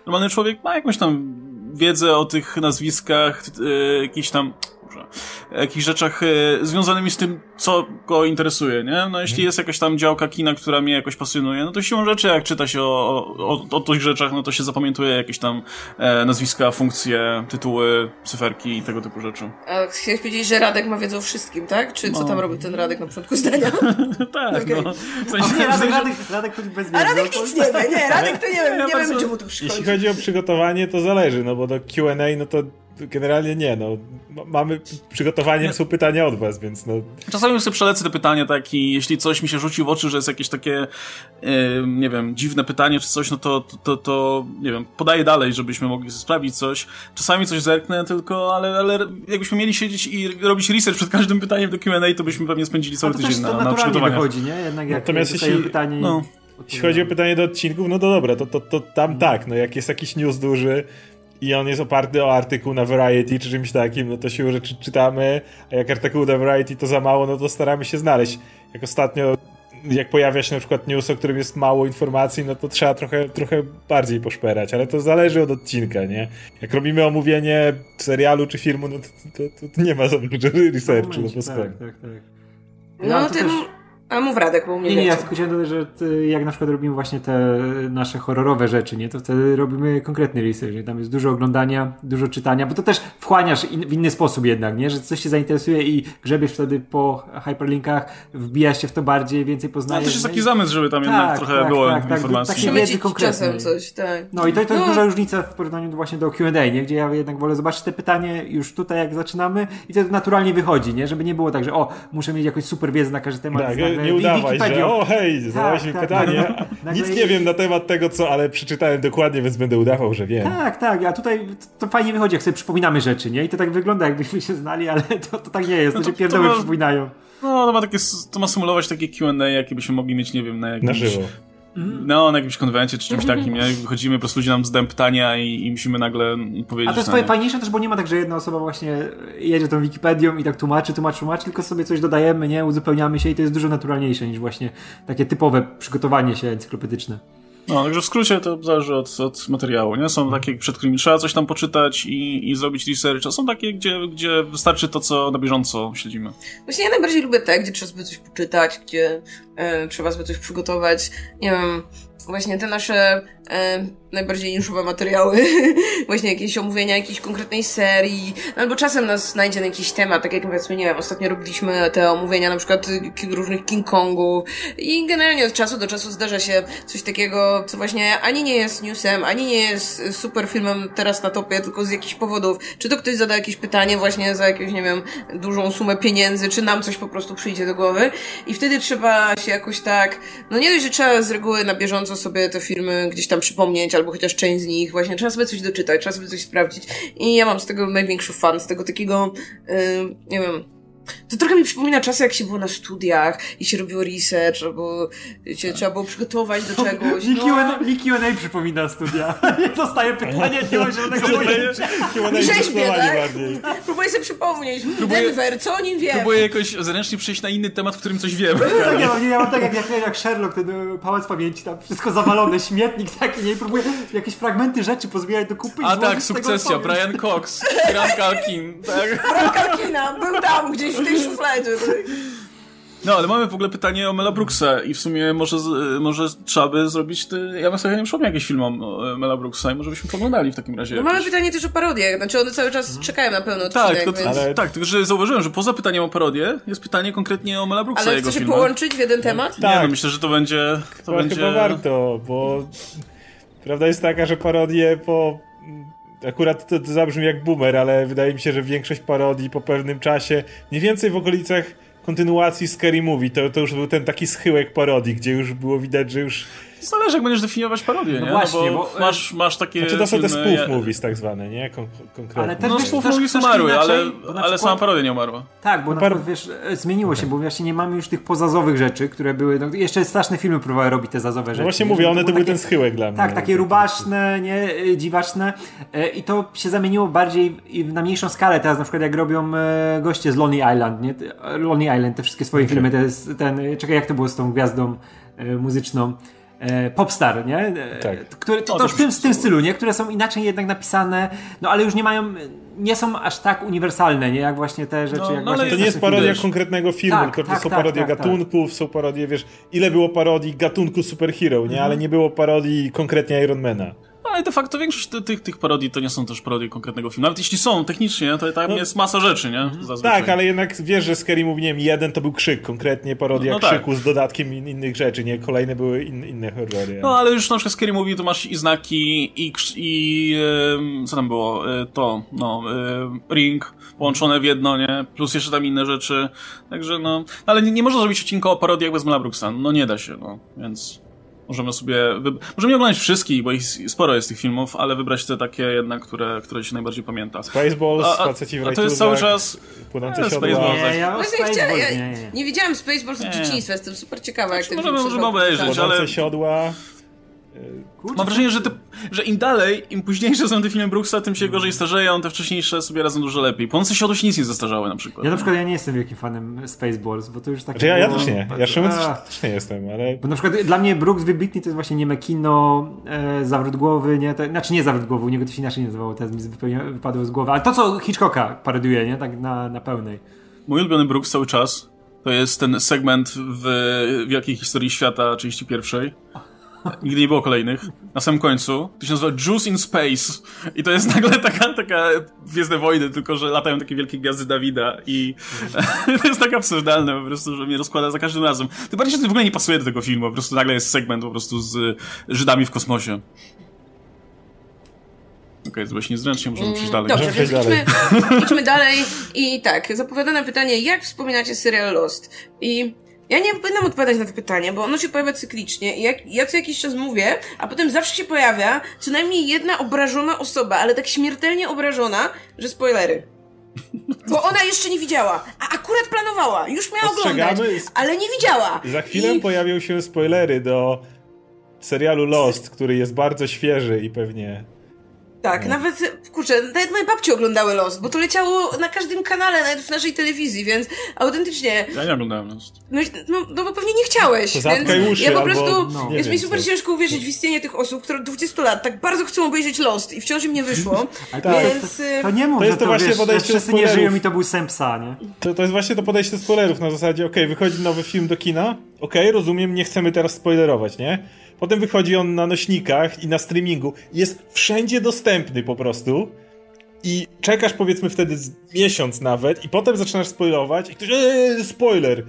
normalny człowiek ma jakąś tam wiedzę o tych nazwiskach, y, jakichś tam, może, jakichś rzeczach y, związanymi z tym, co go interesuje, nie? No jeśli jest jakaś tam działka kina, która mnie jakoś pasjonuje, no to siłą rzeczy, jak czyta się o, o, o, o tych rzeczach, no to się zapamiętuje jakieś tam e, nazwiska, funkcje, tytuły, cyferki i tego typu rzeczy. A chciałeś powiedzieć, że Radek ma wiedzę o wszystkim, tak? Czy co No. tam robił ten Radek na początku zdania? tak, Okej. no. W A sensie, nie, Radek, Radek, Radek chodzi bez A wiedzy. Radek nic nie wie, nie, Radek to nie wiem, Ja nie wiem, czemu tu przychodzi. Jeśli chodzi o przygotowanie, to zależy, no bo do Q&A, no to generalnie nie, no. Mamy, przygotowaniem są pytania od was, więc no. Czasami sobie przelecę te pytania tak i jeśli coś mi się rzuci w oczy, że jest jakieś takie, yy, nie wiem, dziwne pytanie czy coś, no to, to, to, to nie wiem, podaję dalej, żebyśmy mogli sprawdzić coś. Czasami coś zerknę tylko, ale, ale jakbyśmy mieli siedzieć i robić research przed każdym pytaniem do Q&A, to byśmy pewnie spędzili cały tydzień to na, na naturalnie przygotowaniach. wychodzi, nie? Jednak jak Natomiast jeśli- pytanie... no. Jeśli chodzi o pytanie do odcinków, no to dobra, to, to, to tam tak, no jak jest jakiś news duży i on jest oparty o artykuł na Variety czy czymś takim, no to siłą rzeczy czytamy, a jak artykuł na Variety to za mało, no to staramy się znaleźć. Jak ostatnio jak pojawia się na przykład news, o którym jest mało informacji, no to trzeba trochę, trochę bardziej poszperać, ale to zależy od odcinka, nie? Jak robimy omówienie serialu czy filmu, no to, to, to, to nie ma żadnego researchu, no skąd. tak, tak, tak. No, ale to ten... też- A mów Radek, bo u mnie Nie, nie, ja tylko chciałem dodać, że ty, jak na przykład robimy właśnie te nasze horrorowe rzeczy, nie, to wtedy robimy konkretny research, nie? tam jest dużo oglądania, dużo czytania, bo to też wchłaniasz in, w inny sposób jednak, nie, że coś cię zainteresuje i grzebiesz wtedy po hyperlinkach, wbijasz się w to bardziej, więcej No, poznajesz. też jest no taki zamysł, żeby tam jednak Tak, trochę tak, było tak, tak, informacji. takie- Przemycić wiedzy konkretnej. czasem coś, tak. No i to, to jest No. duża różnica w porównaniu do- właśnie do Q&A, nie? gdzie ja jednak wolę zobaczyć te pytanie już tutaj, jak zaczynamy i to naturalnie wychodzi, nie? Żeby nie było tak, że o, muszę mieć jakąś super wiedzę na każdy temat. Tak, nie udawaj, że o hej, zadałeś mi tak, pytanie, nic nie wiem na temat tego, co, ale przeczytałem dokładnie, więc będę udawał, że wiem. Tak, tak, a tutaj to fajnie wychodzi, jak sobie przypominamy rzeczy, nie? I to tak wygląda, jakbyśmy się znali, ale to, to tak nie jest, to, No się to- pierdoły to ma- przypominają. No, to ma, takie, to ma symulować takie Q&A, jakie byśmy mogli mieć, nie wiem, na jakimś... Na żywo. No, na jakimś konwencie czy czymś takim, nie? Wychodzimy, po prostu ludzie nam zadają pytania i, i musimy nagle powiedzieć A to jest fajniejsze też, bo nie ma tak, że jedna osoba właśnie jedzie tą Wikipedią i tak tłumaczy, tłumaczy, tłumaczy, tylko sobie coś dodajemy, nie? Uzupełniamy się i to jest dużo naturalniejsze niż właśnie takie typowe przygotowanie się encyklopedyczne. No, także w skrócie to zależy od, od materiału, nie? Są takie, przed którymi trzeba coś tam poczytać i, i zrobić research, a są takie, gdzie, gdzie wystarczy to, co na bieżąco śledzimy. Właśnie ja najbardziej lubię te, gdzie trzeba sobie coś poczytać, gdzie e, trzeba sobie coś przygotować. Nie wiem, właśnie te nasze e, najbardziej niszowe materiały, właśnie jakieś omówienia jakiejś konkretnej serii, albo czasem nas znajdzie na jakiś temat, tak jak powiedzmy, nie wiem, ostatnio robiliśmy te omówienia na przykład różnych King Kongów i generalnie od czasu do czasu zdarza się coś takiego, co właśnie ani nie jest newsem, ani nie jest super filmem teraz na topie, tylko z jakichś powodów. Czy to ktoś zada jakieś pytanie właśnie za jakąś, nie wiem, dużą sumę pieniędzy, czy nam coś po prostu przyjdzie do głowy i wtedy trzeba się jakoś tak, no nie dość, że trzeba z reguły na bieżąco sobie te filmy gdzieś tam przypomnieć, albo chociaż część z nich, właśnie trzeba sobie coś doczytać, trzeba sobie coś sprawdzić. I ja mam z tego największy fan, z tego takiego, yy, nie wiem, to trochę mi przypomina czasy, jak się było na studiach i się robiło research, albo się trzeba było przygotować do czegoś. Mi No. Q&A, mi Q&A przypomina studia. Dostaję pytanie, nie mam żadnego pojęcia. Rzeźbie, tak? bardziej. Próbuję sobie przypomnieć. Próbuję- Denver, co o nim wiem? Próbuję jakoś zręcznie przejść na inny temat, w którym coś wiem. Tak, ja, mam, ja mam tak jak, jak, jak Sherlock, ten e, pałac pamięci, tam wszystko zawalone, śmietnik taki, nie? I próbuję jakieś fragmenty rzeczy pozbierać do kupy i A tak, sukcesja. Brian Cox, Grant Calkin, tak? Karkina, był tam gdzieś w tej szufladzie. tak. No, ale mamy w ogóle pytanie o Mela Brooksa i w sumie może, może trzeba by zrobić, ty, ja bym sobie nie przypomniał jakiś film o Mela Brooksa i może byśmy poglądali w takim razie No mamy pytanie też o parodię, znaczy one cały czas czekają na odcinek, Tak, tylko, to, więc... Ale- tak, tylko że zauważyłem, że poza pytaniem o parodię jest pytanie konkretnie o Mela Brooksa Ale chce się filmach. połączyć w jeden temat? Nie, Tak. no myślę, że to będzie... To Chyba, będzie... chyba warto, bo prawda jest taka, że parodie po... Akurat to, to zabrzmi jak boomer, ale wydaje mi się, że większość parodii po pewnym czasie, mniej więcej w okolicach kontynuacji Scary Movie, to, to już był ten taki schyłek parodii, gdzie już było widać, że już... Zależy, jak będziesz definiować parodię, No nie? właśnie, no bo, bo- masz, masz takie Znaczy to są te filmy... spoof movies tak zwane, nie? Kon konkretnie. Ale też No wiesz, spoof trosz- movies umarły, inaczej, ale, na ale przykład- sama parodia nie umarła. Tak, bo na par- przykład, wiesz, e, zmieniło się, bo właśnie nie mamy już tych pozazowych rzeczy, które były, no, jeszcze straszne filmy próbowały robić te zazowe rzeczy. No właśnie nie? mówię, one to było był ten schyłek dla mnie. Tak, takie rubaszne, nie, y, dziwaczne e, i to się zamieniło bardziej i na mniejszą skalę teraz, na przykład jak robią e, goście z Lonely Island, nie, Te- Lonely Island, te wszystkie swoje filmy, to jest ten, e, czekaj, jak to było z tą gwiazdą e, muzyczną, e, Popstar, nie? E, Tak. Które, to, to też w tym, w tym stylu, nie? Które są inaczej jednak napisane, no ale już nie mają, nie są aż tak uniwersalne, nie? Jak właśnie te rzeczy, No, jak no, ale właśnie To nie jest parodia wiesz. konkretnego filmu, Tak, tylko tak, to są tak, parodie tak, tak. gatunków, są parodie, wiesz, ile było parodii gatunku superhero, nie? Mhm. Ale nie było parodii konkretnie Ironmana. No, ale de facto większość ty- tych, tych parodii to nie są też parodie konkretnego filmu. Nawet jeśli są technicznie, to tam No. jest masa rzeczy, nie? Zazwyczaj. Tak, ale jednak wiesz, że Scary Movie, nie wiem, jeden to był krzyk, konkretnie parodia No tak. krzyku z dodatkiem in, innych rzeczy, nie? Kolejne były in, inne horrory. No ale już na przykład Scary Movie to masz i znaki, i, i co tam było? E, To, no, e, Ring połączone w jedno, nie? Plus jeszcze tam inne rzeczy. Także no, ale nie, nie można zrobić odcinka o parodiach bez Mela Brooksa. No nie da się, no. Więc możemy sobie, możemy nie oglądać wszystkich, bo ich sporo jest tych filmów, ale wybrać te takie jednak, które, które się najbardziej pamięta. Spaceballs, A- a- faceci w a to jest cały czas... Płonące Nie, siodła. Spaceballs. Nie, ja Spaceballs, ja nie, nie. nie widziałem Spaceballs od Nie. dzieciństwa, jestem super ciekawa, jak ten Możemy- możemy obejrzeć, ale- siodła. Kurczę, Mam wrażenie, że, te, że im dalej, im późniejsze są te filmy Brooksa, tym się gorzej starzeją, te wcześniejsze sobie radzą dużo lepiej. Płonące siodło się nic nie zestarzały na przykład. Ja na przykład ja nie jestem wielkim fanem Spaceballs, bo to już tak. Ja, ja też nie. Ja szczerze też nie jestem, ale... Bo na przykład dla mnie Brooks wybitny to jest właśnie nieme kino, e, zawrót głowy, nie? To, znaczy nie zawrót głowy, u niego to się inaczej nazywało, teraz mi wypadło z głowy, ale to co Hitchcocka parodiuje, nie? Tak na, na pełnej. Mój ulubiony Brooks cały czas to jest ten segment w Wielkiej Historii Świata, części pierwszej. Nigdy nie było kolejnych. Na samym końcu. To się nazywa Juice in Space. I to jest nagle taka, taka Gwiezdne Wojny, tylko że latają takie wielkie gwiazdy Dawida i to jest tak absurdalne po prostu, że mnie rozkłada za każdym razem. Tym bardziej, że to w ogóle nie pasuje do tego filmu. Po prostu nagle jest segment po prostu z Żydami w kosmosie. Okej, okay, to właśnie niezręcznie, możemy przejść dalej. Dobrze, więc idźmy, idźmy dalej. I tak, zapowiadane pytanie, jak wspominacie serial Lost? I ja nie powinnam odpowiadać na to pytanie, bo ono się pojawia cyklicznie i jak, ja co jakiś czas mówię, a potem zawsze się pojawia co najmniej jedna obrażona osoba, ale tak śmiertelnie obrażona, że spoilery. Bo ona jeszcze nie widziała, a akurat planowała, już miała oglądać, ale nie widziała. Za chwilę I... pojawią się spoilery do serialu Lost, który jest bardzo świeży i pewnie... Tak, nawet, kurczę, nawet moje babcie oglądały Lost, bo to leciało na każdym kanale, nawet w naszej telewizji, więc autentycznie, Ja nie oglądałem Lost. no, no, no bo pewnie nie chciałeś, To więc uszy ja po albo- prostu, no, nie jest mi super co. ciężko uwierzyć w istnienie tych osób, które od 20 lat tak bardzo chcą obejrzeć Lost i wciąż im nie wyszło, Tak. więc... y, To nie mów, To jest to to, właśnie wiesz, podejście wszyscy nie żyją i to był sen psa, nie? To, to jest właśnie to podejście spoilerów na zasadzie, okej, wychodzi nowy film do kina, okej, rozumiem, nie chcemy teraz spoilerować, nie? Potem wychodzi on na nośnikach i na streamingu. Jest wszędzie dostępny po prostu. I czekasz powiedzmy wtedy miesiąc nawet i potem zaczynasz spoilować i ktoś, eee, spoiler.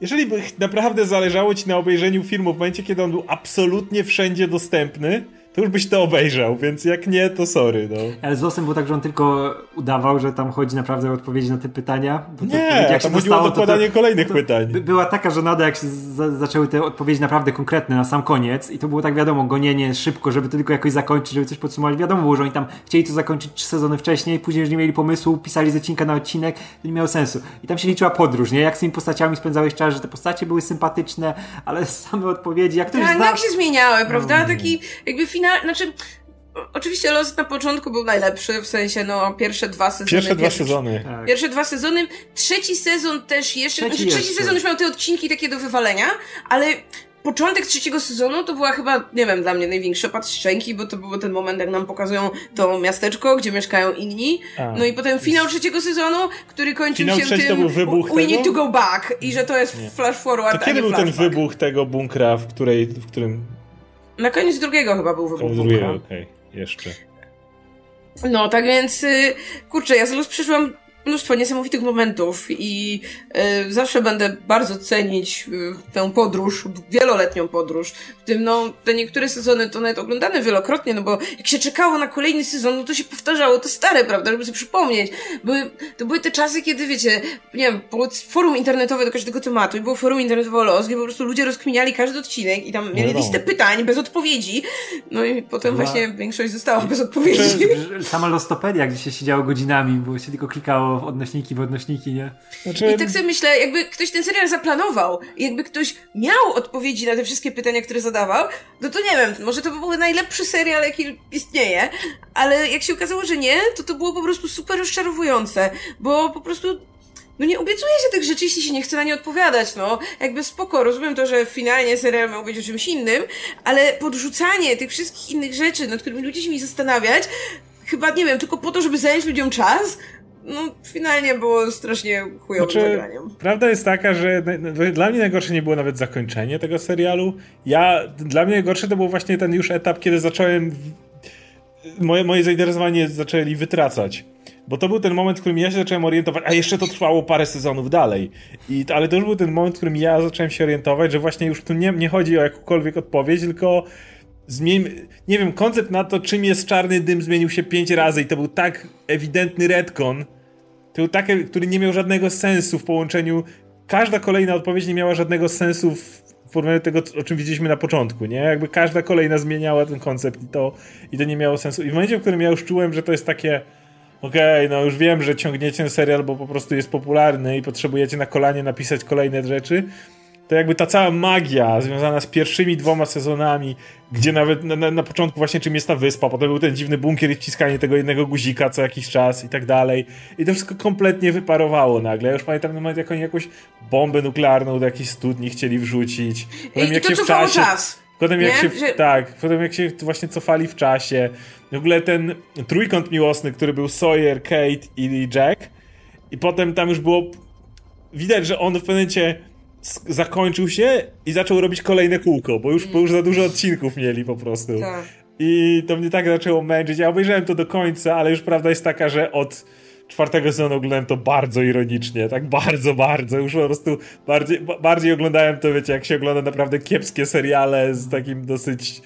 Jeżeli by naprawdę zależało ci na obejrzeniu filmu w momencie, kiedy on był absolutnie wszędzie dostępny, to już byś to obejrzał, więc jak nie, to sorry, no. Ale z Losem było tak, że on tylko udawał, że tam chodzi naprawdę o odpowiedzi na te pytania. Bo Nie, odpowiedzi, tam chodziło o dokładanie kolejnych to pytań. by- Była taka żenada, jak się za, zaczęły te odpowiedzi naprawdę konkretne na sam koniec i to było tak wiadomo, gonienie szybko, żeby to tylko jakoś zakończyć, żeby coś podsumować. Wiadomo było, że oni tam chcieli to zakończyć trzy sezony wcześniej, później już nie mieli pomysłu, pisali z odcinka na odcinek, to nie miało sensu. I tam się liczyła podróż, nie? Jak z tymi postaciami spędzałeś czas, że te postacie były sympatyczne, ale same odpowiedzi, jak ktoś Tak, zna... jak się zmieniały, prawda? No. Taki jakby final, znaczy... Oczywiście Lost na początku był najlepszy, w sensie no pierwsze dwa sezony. Pierwsze dwa sezony. Tak. Pierwsze dwa sezony. Trzeci sezon też jeszcze. Trzeci Trzeci, znaczy, trzeci jeszcze. sezon już miał te odcinki takie do wywalenia, ale początek trzeciego sezonu to była chyba, nie wiem, dla mnie największa pat szczęki, bo to był ten moment, jak nam pokazują to miasteczko, gdzie mieszkają inni. A. No i potem finał trzeciego sezonu, który kończył Finał się tym to był wybuch We tego? need to go back i że to jest flash forward, To a kiedy nie był ten wybuch tego bunkra, w, której, w którym... Na koniec drugiego chyba był wybuch. Drugiego, okej, jeszcze. No, tak więc, y, kurczę, ja z Luz przyszłam mnóstwo niesamowitych momentów i y, zawsze będę bardzo cenić y, tę podróż, wieloletnią podróż. W tym, no, te niektóre sezony to nawet oglądane wielokrotnie, no bo jak się czekało na kolejny sezon, no to się powtarzało to stare, prawda, żeby sobie przypomnieć. Były, to były te czasy, kiedy, wiecie, nie wiem, było forum internetowe do każdego tematu i było forum internetowe o los, gdzie po prostu ludzie rozkminiali każdy odcinek i tam mieli wiadomo. listę pytań bez odpowiedzi, no i potem Była- właśnie większość została bez odpowiedzi. Sama Lostopedia, gdzie się siedziało godzinami, bo się tylko klikało w odnośniki, w odnośniki, nie? Znaczy, I tak sobie myślę, jakby ktoś ten serial zaplanował, jakby ktoś miał odpowiedzi na te wszystkie pytania, które zadawał, no to nie wiem, może to by był najlepszy serial, jaki istnieje, ale jak się okazało, że nie, to to było po prostu super rozczarowujące, bo po prostu no nie obiecuje się tych rzeczy, jeśli się nie chce na nie odpowiadać, no. Jakby spoko, rozumiem to, że finalnie serial miał być o czymś innym, ale podrzucanie tych wszystkich innych rzeczy, nad którymi ludzie się mi zastanawiać, chyba, nie wiem, tylko po to, żeby zająć ludziom czas, no, finalnie było strasznie chujowym Znaczy, zagraniem. prawda jest taka, że dla mnie najgorsze nie było nawet zakończenie tego serialu. Ja, dla mnie najgorsze to był właśnie ten już etap, kiedy zacząłem. Moje, moje zainteresowanie zaczęli wytracać. Bo to był ten moment, w którym ja się zacząłem orientować, a jeszcze to trwało parę sezonów dalej. I, ale to już był ten moment, w którym ja zacząłem się orientować, że właśnie już tu nie, nie chodzi o jakąkolwiek odpowiedź, tylko nie wiem, koncept na to, czym jest czarny dym, zmienił się pięć razy i to był tak ewidentny retcon, to był taki, który nie miał żadnego sensu w połączeniu. Każda kolejna odpowiedź nie miała żadnego sensu w porównaniu tego, o czym widzieliśmy na początku, nie? Jakby każda kolejna zmieniała ten koncept i to, i to nie miało sensu. I w momencie, w którym ja już czułem, że to jest takie okej, no już wiem, że ciągniecie ten serial, bo po prostu jest popularny i potrzebujecie na kolanie napisać kolejne rzeczy, to jakby ta cała magia związana z pierwszymi dwoma sezonami, gdzie nawet na, na, początku właśnie czym jest ta wyspa, potem był ten dziwny bunkier i wciskanie tego jednego guzika co jakiś czas i tak dalej. I to wszystko kompletnie wyparowało nagle. Ja już pamiętam moment, jak oni jakąś bombę nuklearną do jakiejś studni chcieli wrzucić. Potem I, jak i to się w czasie... czas. Potem jak się, Że... tak, potem jak się właśnie cofali w czasie. W ogóle ten trójkąt miłosny, który był Sawyer, Kate i Jack. I potem tam już było widać, że on w pewnym momencie zakończył się i zaczął robić kolejne kółko, bo już, bo już za dużo odcinków mieli po prostu. Tak. I to mnie tak zaczęło męczyć. Ja obejrzałem to do końca, ale już prawda jest taka, że od czwartego sezonu oglądałem to bardzo ironicznie, tak bardzo, bardzo. Już po prostu bardziej, bardziej oglądałem to, wiecie, jak się ogląda naprawdę kiepskie seriale z takim dosyć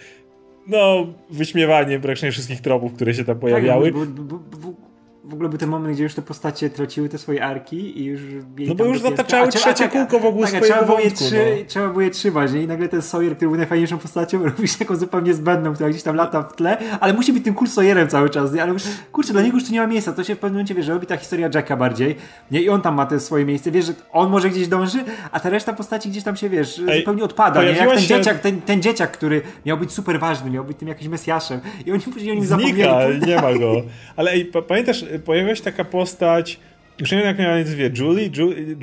no, wyśmiewaniem praktycznie wszystkich tropów, które się tam tak, pojawiały. Tak, bo, bo, bo, w ogóle był ten moment, gdzie już te postacie traciły te swoje arki i już No bo już zataczały trzecie kółko w ogóle tak, trzeba było, je trzy, no. trzeba było je trzymać, nie? I nagle ten Sawyer, który był najfajniejszą postacią, robisz taką zupełnie zbędną, która gdzieś tam lata w tle, ale musi być tym cool Sawyerem cały czas, nie? Ale już, kurczę, dla niego już tu nie ma miejsca, to się w pewnym momencie, wiesz, że robi ta historia Jacka bardziej, nie? I on tam ma te swoje miejsce, wiesz, że on może gdzieś dąży, a ta reszta postaci gdzieś tam się, wiesz, Ej, zupełnie odpada, nie? Jak ten się... dzieciak, ten, ten dzieciak, który miał być super ważny, miał być tym jakimś mesjaszem i oni później o nim Znika, nie ma go. Ale ej, pamiętasz, pojawiła się taka postać, już nie wiem jak miała nazwie, Julie?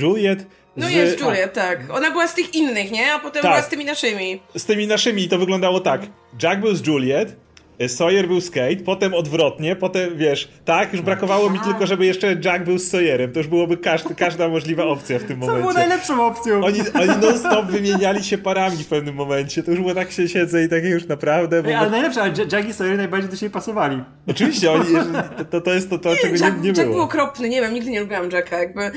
Juliet? No z... jest Juliet, tak. Ona była z tych innych, nie? A potem tak. była z tymi naszymi. Z tymi naszymi i to wyglądało tak. Jack był z Juliet, Sawyer był Skate, potem odwrotnie, potem wiesz, tak, już brakowało mi tylko, żeby jeszcze Jack był z Sawyerem. To już byłoby każdy, każda możliwa opcja w tym momencie. Co było najlepszą opcją? Oni, oni non-stop wymieniali się parami w pewnym momencie. To już było tak się siedzę i takie już naprawdę. Bo... Ej, ale najlepsze, ale Jack i Sawyer najbardziej do siebie pasowali. Oczywiście, oni, to, to jest to, to czego Jack, nie, nie było. Jack był okropny, nie wiem, nigdy nie lubiłam Jacka, jakby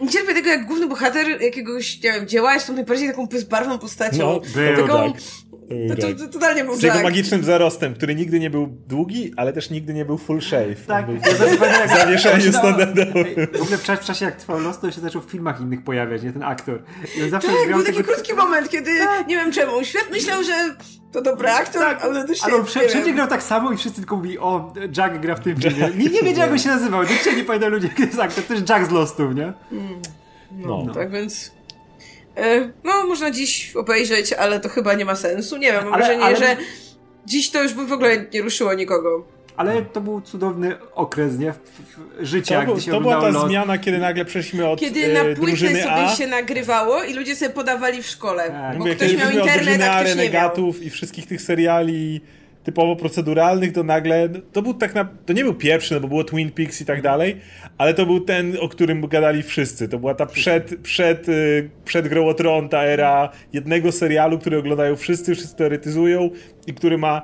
nie cierpię tego, jak główny bohater jakiegoś, nie wiem, dzieła jest tą najbardziej taką bezbarwną postacią. No, był, taką, tak. To, to, to, totalnie był Z jego magicznym zarostem, który nigdy nie był długi, ale też nigdy nie był full shave. Tak, był ja w zawieszeniu standardowym. W ogóle w czasie, jak trwał los, to się zaczął w filmach innych pojawiać, nie ten aktor. I on zawsze tak, był taki tego... krótki moment, kiedy tak. nie wiem czemu, świat myślał, że to dobry aktor, tak, ale to się Ale on wszędzie grał tak samo i wszyscy tylko mówili, o, Jack gra w tym filmie. Nikt nie wiedział, jak on się nazywał. Nikt nie pamiętał ludzie, kto jest aktor. To jest Jack z Lostu, nie? Mm. No, no, tak więc... E, no, można dziś obejrzeć, ale to chyba nie ma sensu. Nie wiem, mam ale, wrażenie, ale... że dziś to już by w ogóle nie ruszyło nikogo. Ale to był cudowny okres, nie? Życia, to, był, gdy się To była ta los. zmiana, kiedy nagle przeszliśmy od Kiedy na e, sobie A. się nagrywało i ludzie sobie podawali w szkole. Tak. Bo Mówię, ktoś miał internet, a ktoś renegatów i wszystkich tych seriali typowo proceduralnych, to nagle, to był tak na, to nie był pierwszy, no bo było Twin Peaks i tak dalej, ale to był ten, o którym gadali wszyscy. To była ta przed, przed, y, przed Grą o Tron, ta era jednego serialu, który oglądają wszyscy, wszyscy teoretyzują i który ma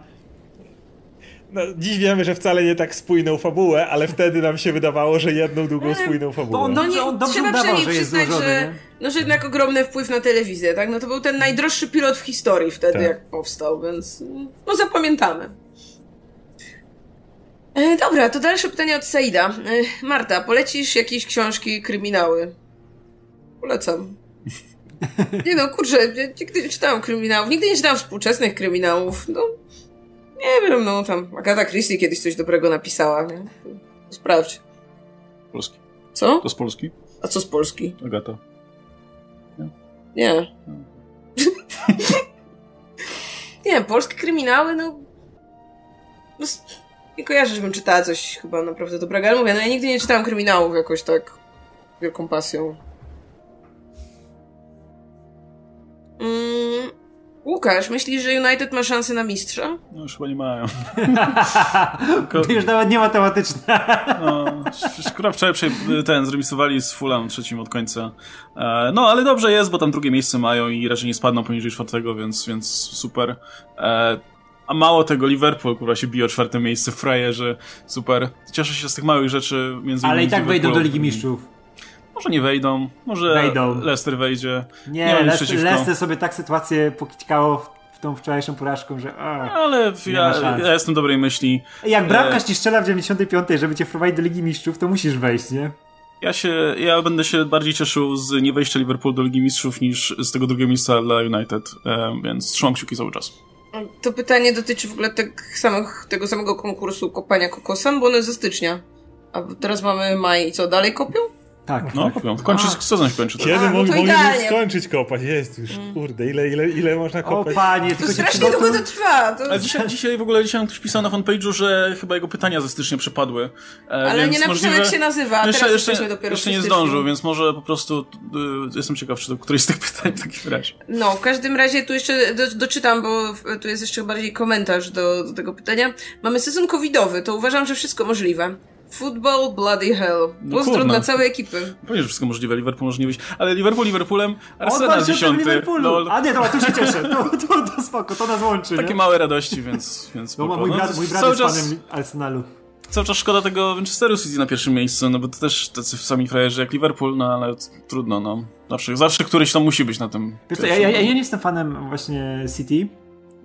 no, dziś wiemy, że wcale nie tak spójną fabułę, ale wtedy nam się wydawało, że jedną długą spójną fabułę. No nie, on trzeba udawał, przynajmniej że przyznać, że, no, że jednak ogromny wpływ na telewizję, tak? No to był ten najdroższy pilot w historii wtedy, tak. jak powstał, więc no zapamiętamy. E, dobra, to dalsze pytanie od Saida. E, Marta, polecisz jakieś książki, kryminały? Polecam. Nie no, kurczę, ja nigdy nie czytałam kryminałów, nigdy nie czytałam współczesnych kryminałów, no nie wiem, no tam Agata Christie kiedyś coś dobrego napisała, nie? Sprawdź. Polski. Co? To z Polski? A co z Polski? Agata. Nie. Nie. nie, polskie kryminały, no... no... Nie kojarzę, żebym czytała coś chyba naprawdę dobrego, ale mówię, no ja nigdy nie czytałam kryminałów jakoś tak wielką pasją. Mm, Łukasz, myślisz, że United ma szansę na mistrza? No już chyba nie mają. to już nawet nie matematyczne. no, szkoda wczoraj ten, zremisowali z Fulham trzecim od końca. E, no, ale dobrze jest, bo tam drugie miejsce mają i raczej nie spadną poniżej czwartego, więc, więc super. E, a mało tego, Liverpool kurwa się bije o czwarte miejsce w frajerze. Super. Cieszę się z tych małych rzeczy między innymi. Ale i tak wejdą do Ligi Mistrzów. Może nie wejdą, może wejdą. Leicester wejdzie. Nie, nie Leicester, Leicester sobie tak sytuację pokićkało w tą wczorajszą porażką, że Ale ja, ja, jestem dobrej myśli. Jak bramkarz ci strzela w 95, żeby cię wprowadzić do Ligi Mistrzów, to musisz wejść, nie? Ja się, ja będę się bardziej cieszył z nie wejścia Liverpool do Ligi Mistrzów niż z tego drugiego miejsca dla United, więc trzymam kciuki cały czas. To pytanie dotyczy w ogóle tych samych, tego samego konkursu kopania kokosem, bo one ze stycznia. A teraz mamy maj i co, dalej kopią? Tak. No, kupią. Kończy, sezon się kończy. Tak. Kiedy A, no mogli, to mogli idealnie. skończyć kopać? Jest już, kurde, ile, ile, ile można O kopać? panie, To strasznie długo to trwa. To... Ale dzisiaj, dzisiaj w ogóle dzisiaj ktoś pisał na fanpage'u, że chyba jego pytania ze stycznia przepadły. E, Ale więc nie napisał, możliwe- jak się nazywa, a jeszcze, teraz jeszcze, dopiero jeszcze nie zdążył, więc może po prostu y, jestem ciekaw, czy to któreś z tych pytań w takim razie. No, w każdym razie tu jeszcze do, doczytam, bo w- tu jest jeszcze bardziej komentarz do, do tego pytania. Mamy sezon covidowy, to uważam, że wszystko możliwe. Football bloody hell. Pozdro kurna. dla całej ekipy. Pewnie, że wszystko możliwe, Liverpool może nie być. Ale Liverpool Liverpoolem, Arsenal Odwal się od dziesiąty. Liverpoolu. Lol. A nie, dobra, tu się cieszę. To, to, to spoko, to nas łączy. Takie nie? małe radości, więc, więc No, spoko. mój No, brat, mój brat jest czas, fanem Arsenalu. cały czas szkoda tego Manchesteru City na pierwszym miejscu, no bo to też tacy sami frajerzy jak Liverpool, no ale trudno, no. Zawsze, zawsze któryś tam musi być na tym Wiesz co, ja, ja, ja nie jestem fanem właśnie City.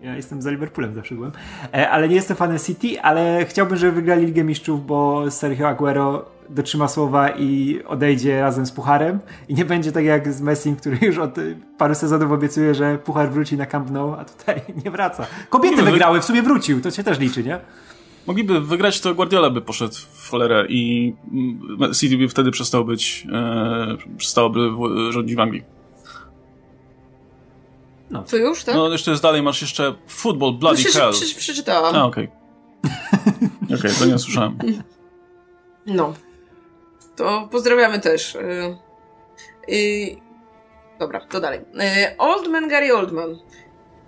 Ja jestem za Liverpoolem zawsze byłem. E, ale nie jestem fanem City, ale chciałbym, żeby wygrali Ligę Mistrzów, bo Sergio Aguero dotrzyma słowa i odejdzie razem z Pucharem. I nie będzie tak jak z Messim, który już od paru sezonów obiecuje, że Puchar wróci na Camp Nou, a tutaj nie wraca. Kobiety wygrały, w sumie wrócił, to się też liczy, nie? Mogliby wygrać, to Guardiola by poszedł w cholerę i mm, City by wtedy przestał być, e, przestałoby rządzić w Anglii. To już, tak? No jeszcze jest dalej, masz jeszcze Football Bloody Przeczy- Hell. prze- przeczytałam. A, okej. Okej, to nie słyszałem. No. To pozdrawiamy też. Y, y, dobra, to dalej. Y, Oldman Gary Oldman.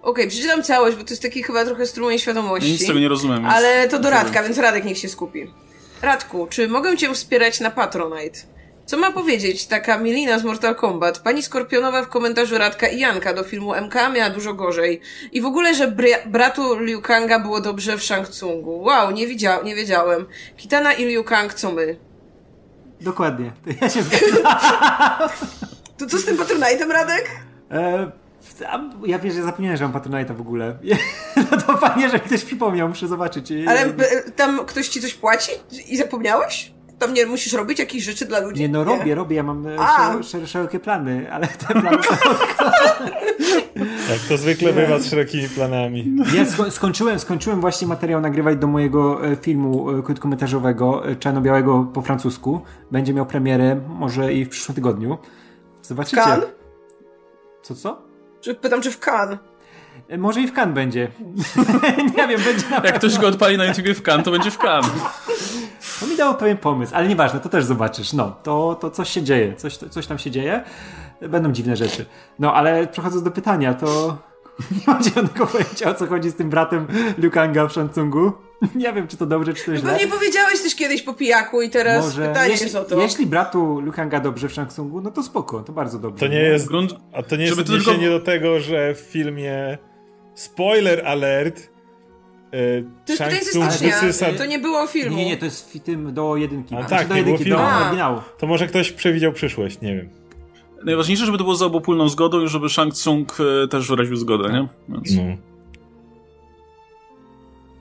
Okej, przeczytam całość, bo to jest taki chyba trochę strumień świadomości. Nic tego nie rozumiem. więc- Ale to do Radka, więc Radek niech się skupi. Radku, czy mogę cię wspierać na Patronite? Co ma powiedzieć taka Milina z Mortal Kombat? Pani Skorpionowa w komentarzu Radka i Janka do filmu MK miała dużo gorzej. I w ogóle, że bria- bratu Liu Kanga było dobrze w Shang Tsungu. Wow, nie, widzia- nie wiedziałem. Kitana i Liu Kang, co my? Dokładnie. To ja się zgadzam. To co z tym Patronite'em, Radek? E, ja wiesz, że zapomniałem, że mam Patronite'a w ogóle. No to fajnie, że ktoś przypomniał, muszę zobaczyć. Ale e, tam ktoś ci coś płaci i zapomniałeś? Tam nie musisz robić jakichś rzeczy dla ludzi? Nie, no robię, robię, ja mam e, szer- szer- szerokie plany, ale te plany... Jak to zwykle bywa z szerokimi planami. Ja sko- skończyłem, skończyłem właśnie materiał nagrywać do mojego e, filmu e, krótkometrażowego, czarno-białego po francusku. Będzie miał premierę może i w przyszłym tygodniu. Zobaczycie. Kan? Co, co? Czy, pytam, czy w Kan? Może i w Kan będzie. nie wiem, będzie na Jak ktoś go odpali na YouTubie w kan, to będzie w kan. To mi dało pewien pomysł, ale nieważne, to też zobaczysz. No, to, to coś się dzieje, coś, coś tam się dzieje. Będą dziwne rzeczy. No, ale przechodząc do pytania, to nie mam zielonego pojęcia, o co chodzi z tym bratem Liukanga w Shansungu. Nie wiem, czy to dobrze, czy to No źle. pewnie powiedziałeś coś kiedyś po pijaku i teraz Może, pytanie jeśli, jest o to. jeśli bratu Liukanga dobrze w Shangsungu, no to spoko, to bardzo dobrze. To nie jest. A to nie jest odniesienie tylko- do tego, że w filmie. Spoiler alert. E, To jest Shang Tsung wysysa- To nie było filmu. Nie, nie, to jest w tym do jedynki. A Znaczy tak, do jedynki, do oryginału. To może ktoś przewidział przyszłość, nie wiem. Najważniejsze, żeby to było za obopólną zgodą i żeby Shang Tsung e, też wyraził zgodę, nie? Więc... No.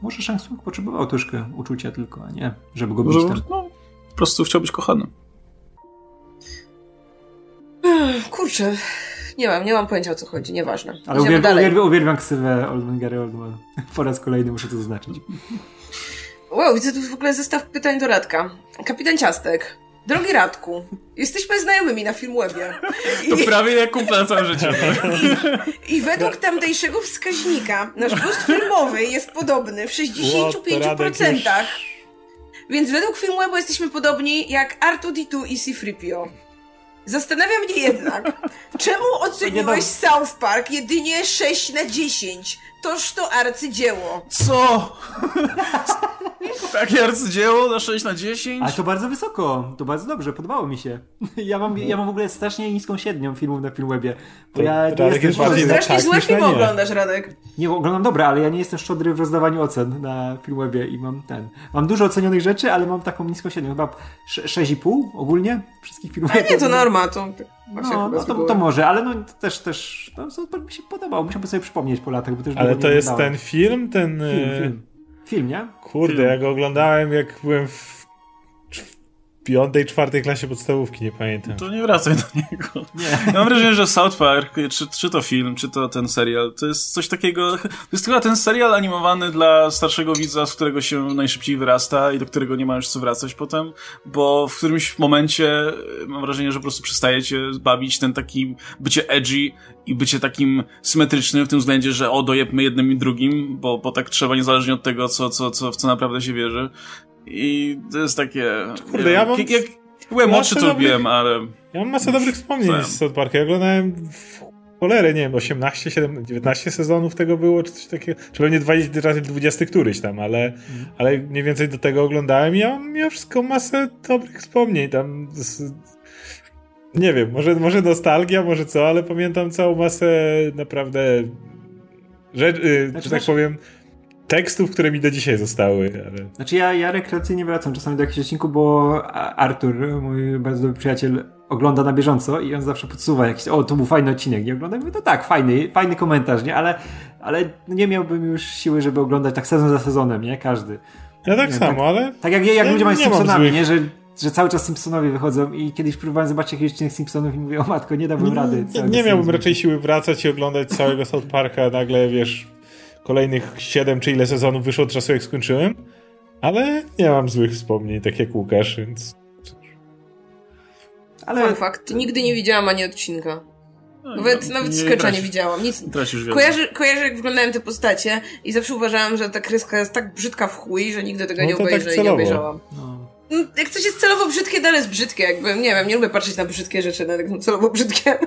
Może Shangsung potrzebował troszkę uczucia tylko, a nie, żeby go Że, tam. no, po prostu chciał być kochany. Kurczę, nie mam, nie mam pojęcia o co chodzi, nieważne. Ale uwielbiam, dalej. uwielbiam, uwielbiam ksywę Oldman Gary Oldman. Po raz kolejny muszę to zaznaczyć. Wow, widzę tu w ogóle zestaw pytań do Radka. Kapitan Ciastek. Drogi Radku, jesteśmy znajomymi na Filmwebie. To I, prawie jak kumpla na całe życie. I według tamtejszego wskaźnika nasz gust filmowy jest podobny w 65%. Więc według Filmwebu jesteśmy podobni jak R2D2 i C-3PO. Zastanawia mnie jednak, czemu oceniłeś South Park jedynie 6 na 10? Toż to arcydzieło. Co? Takie arcydzieło na 6 na 10? Ale to bardzo wysoko, to bardzo dobrze, podobało mi się. Ja mam, ja mam w ogóle strasznie niską średnią filmów na Filmwebie. Bo To ja Radek nie jest jestem bardziej szczodry. Strasznie złe filmy oglądasz, Radek. Nie, oglądam dobre, ale ja nie jestem szczodry w rozdawaniu ocen na Filmwebie i mam ten. Mam dużo ocenionych rzeczy, ale mam taką niską średnią, chyba sze- 6,5 ogólnie wszystkich filmów. A nie, to norma, to tak No, no to, to może, ale no to też, też no, mi się podobał. Musiałbym sobie przypomnieć po latach, bo też Ale to jest ten film, ten. Film, e, film. Film, nie? Kurde, Film. ja go oglądałem jak byłem w piątej, czwartej klasie podstawówki, nie pamiętam. To nie wracaj do niego. Nie. Ja mam wrażenie, że South Park, czy, czy to film, czy to ten serial, to jest coś takiego, to jest chyba ten serial animowany dla starszego widza, z którego się najszybciej wyrasta i do którego nie ma już co wracać potem, bo w którymś momencie mam wrażenie, że po prostu przestajecie bawić ten taki bycie edgy i bycie takim symetrycznym w tym względzie, że o, dojebmy jednym i drugim, bo, bo tak trzeba niezależnie od tego, co, co, co, w co naprawdę się wierzy. I to jest takie... Kurde, ja mam... Jak, jak byłem młodszy, to dobrych- lubiłem, ale... Ja mam masę dobrych wspomnień z South. Ja oglądałem w cholerę, nie wiem, 18, 7, 19 sezonów tego było, czy coś takiego. Czy pewnie 20, razy 20 któryś tam, ale, ale mniej więcej do tego oglądałem i ja mam mimo wszystko masę dobrych wspomnień tam. Z, nie wiem, może, może nostalgia, może co, ale pamiętam całą masę naprawdę rzecz, y, Znaczy że tak powiem tekstów, które mi do dzisiaj zostały. Ale... Znaczy ja, ja rekreacyjnie wracam czasami do jakiegoś odcinku, bo Artur, mój bardzo dobry przyjaciel, ogląda na bieżąco i on zawsze podsuwa jakiś, o, to był fajny odcinek, nie oglądam? Mówię, to tak, fajny, fajny komentarz, nie? Ale, ale nie miałbym już siły, żeby oglądać tak sezon za sezonem, nie? Każdy. Ja tak Nie, samo, tak- ale Tak jak, jak Ja ludzie mają z Simpsonami, nie? Że, że cały czas Simpsonowie wychodzą i kiedyś próbowałem zobaczyć jakiś odcinek Simpsonów i mówię, o matko, nie dałbym rady. Nie, nie miałbym raczej siły wracać i oglądać całego South Parka. Nagle, wiesz, kolejnych 7 czy ile sezonów wyszło od czasu, jak skończyłem. Ale nie mam złych wspomnień, tak jak Łukasz, więc... Ale Fun fact, nigdy nie widziałam ani odcinka. Nawet, No, nawet nie sketcha nie widziałam, nic. Kojarzę, kojarzę, jak wyglądają te postacie i zawsze uważałam, że ta kreska jest tak brzydka w chuj, że nigdy tego No nie to tak obejrzę i nie celowo. obejrzałam. no. No, Jak coś jest celowo brzydkie, dalej jest brzydkie, jakby, nie wiem, nie lubię patrzeć na brzydkie rzeczy, nawet jak są celowo brzydkie.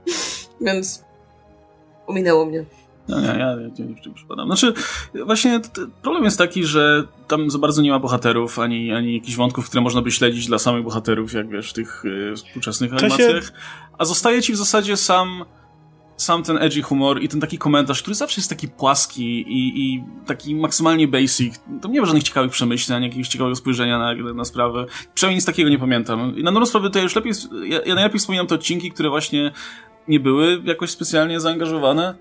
Więc ominęło mnie. No, nie, ja nie, nie, przypadam. Znaczy, właśnie problem jest taki, że tam za bardzo nie ma bohaterów, ani, ani jakichś wątków, które można by śledzić dla samych bohaterów, jak wiesz, w tych y, współczesnych animacjach. A zostaje ci w zasadzie sam, sam ten edgy humor i ten taki komentarz, który zawsze jest taki płaski i, i taki maksymalnie basic. Tam nie ma żadnych ciekawych przemyśleń, jakiegoś ciekawego spojrzenia na, na sprawę. Przynajmniej nic takiego nie pamiętam. I na dobrą sprawę to ja już lepiej, ja, ja najlepiej wspominam te odcinki, które właśnie nie były jakoś specjalnie zaangażowane,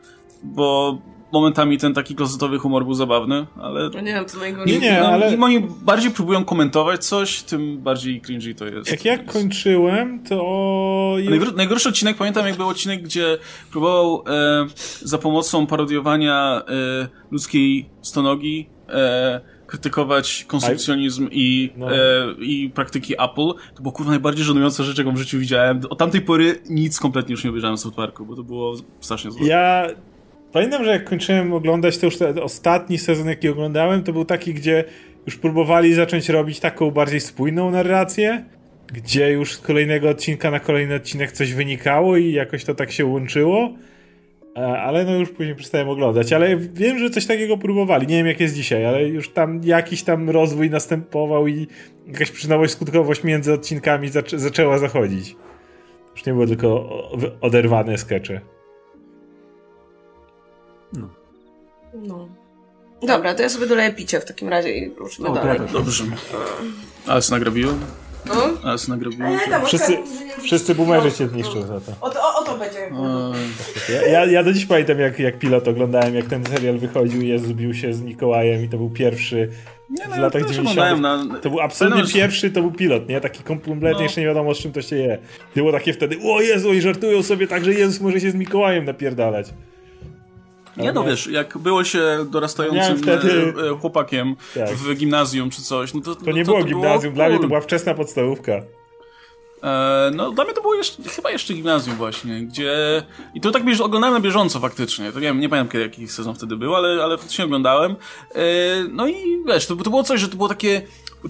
bo momentami ten taki klozetowy humor był zabawny, ale... No nie wiem, co najgorsze. Nie, nie, no, ale- Im oni bardziej próbują komentować coś, tym bardziej cringy to jest. Jak ja kończyłem, to... Najgor najgorszy odcinek, pamiętam jak był odcinek, gdzie próbował e, za pomocą parodiowania e, ludzkiej stonogi e, krytykować konsumpcjonizm i, No. e, i praktyki Apple. To było kurwa najbardziej żenująca rzecz, jaką w życiu widziałem. Od tamtej pory nic kompletnie już nie obejrzałem w South Parku, bo to było strasznie złe. Ja pamiętam, że jak kończyłem oglądać, to już ten ostatni sezon, jaki oglądałem, to był taki, gdzie już próbowali zacząć robić taką bardziej spójną narrację, gdzie już z kolejnego odcinka na kolejny odcinek coś wynikało i jakoś to tak się łączyło. E, Ale no już później przestałem oglądać. Ale wiem, że coś takiego próbowali. Nie wiem jak jest dzisiaj, ale już tam jakiś tam rozwój następował i jakaś przyczynowość, skutkowość między odcinkami zaczę zaczęła zachodzić. Już nie było tylko oderwane skecze. No. Dobra, to ja sobie doleję picie w takim razie i ruszymy O, dalej. też. Dobrze. Ale się nagrobiło? No? Ale się nagrobiło? E, tam, Wszyscy, wszyscy boomerzy cię No, zniszczą za to. O to, o, o to będzie. Ja, ja, ja do dziś pamiętam, jak, jak pilot oglądałem, jak ten serial wychodził i Jezus bił się z Mikołajem i to był pierwszy Nie, no, w latach ja też 90. oglądałem na... To był absolutnie Pamiętam, pierwszy, to był pilot, nie? Taki kompletnie No. jeszcze nie wiadomo z czym to się je. Było takie wtedy, o Jezu, i żartują sobie tak, że Jezus może się z Mikołajem napierdalać. Nie no, wiesz, jak było się dorastającym wtedy- e, e, chłopakiem Tak. w gimnazjum czy coś, no to... To nie było gimnazjum, dla mnie to była wczesna podstawówka. E, no, dla mnie to było jeszcze, chyba jeszcze gimnazjum właśnie, gdzie... I to tak bież, oglądałem na bieżąco faktycznie. To nie wiem, nie pamiętam kiedy, jaki sezon wtedy był, ale, ale faktycznie oglądałem. No i wiesz, to, to było coś, że to było takie...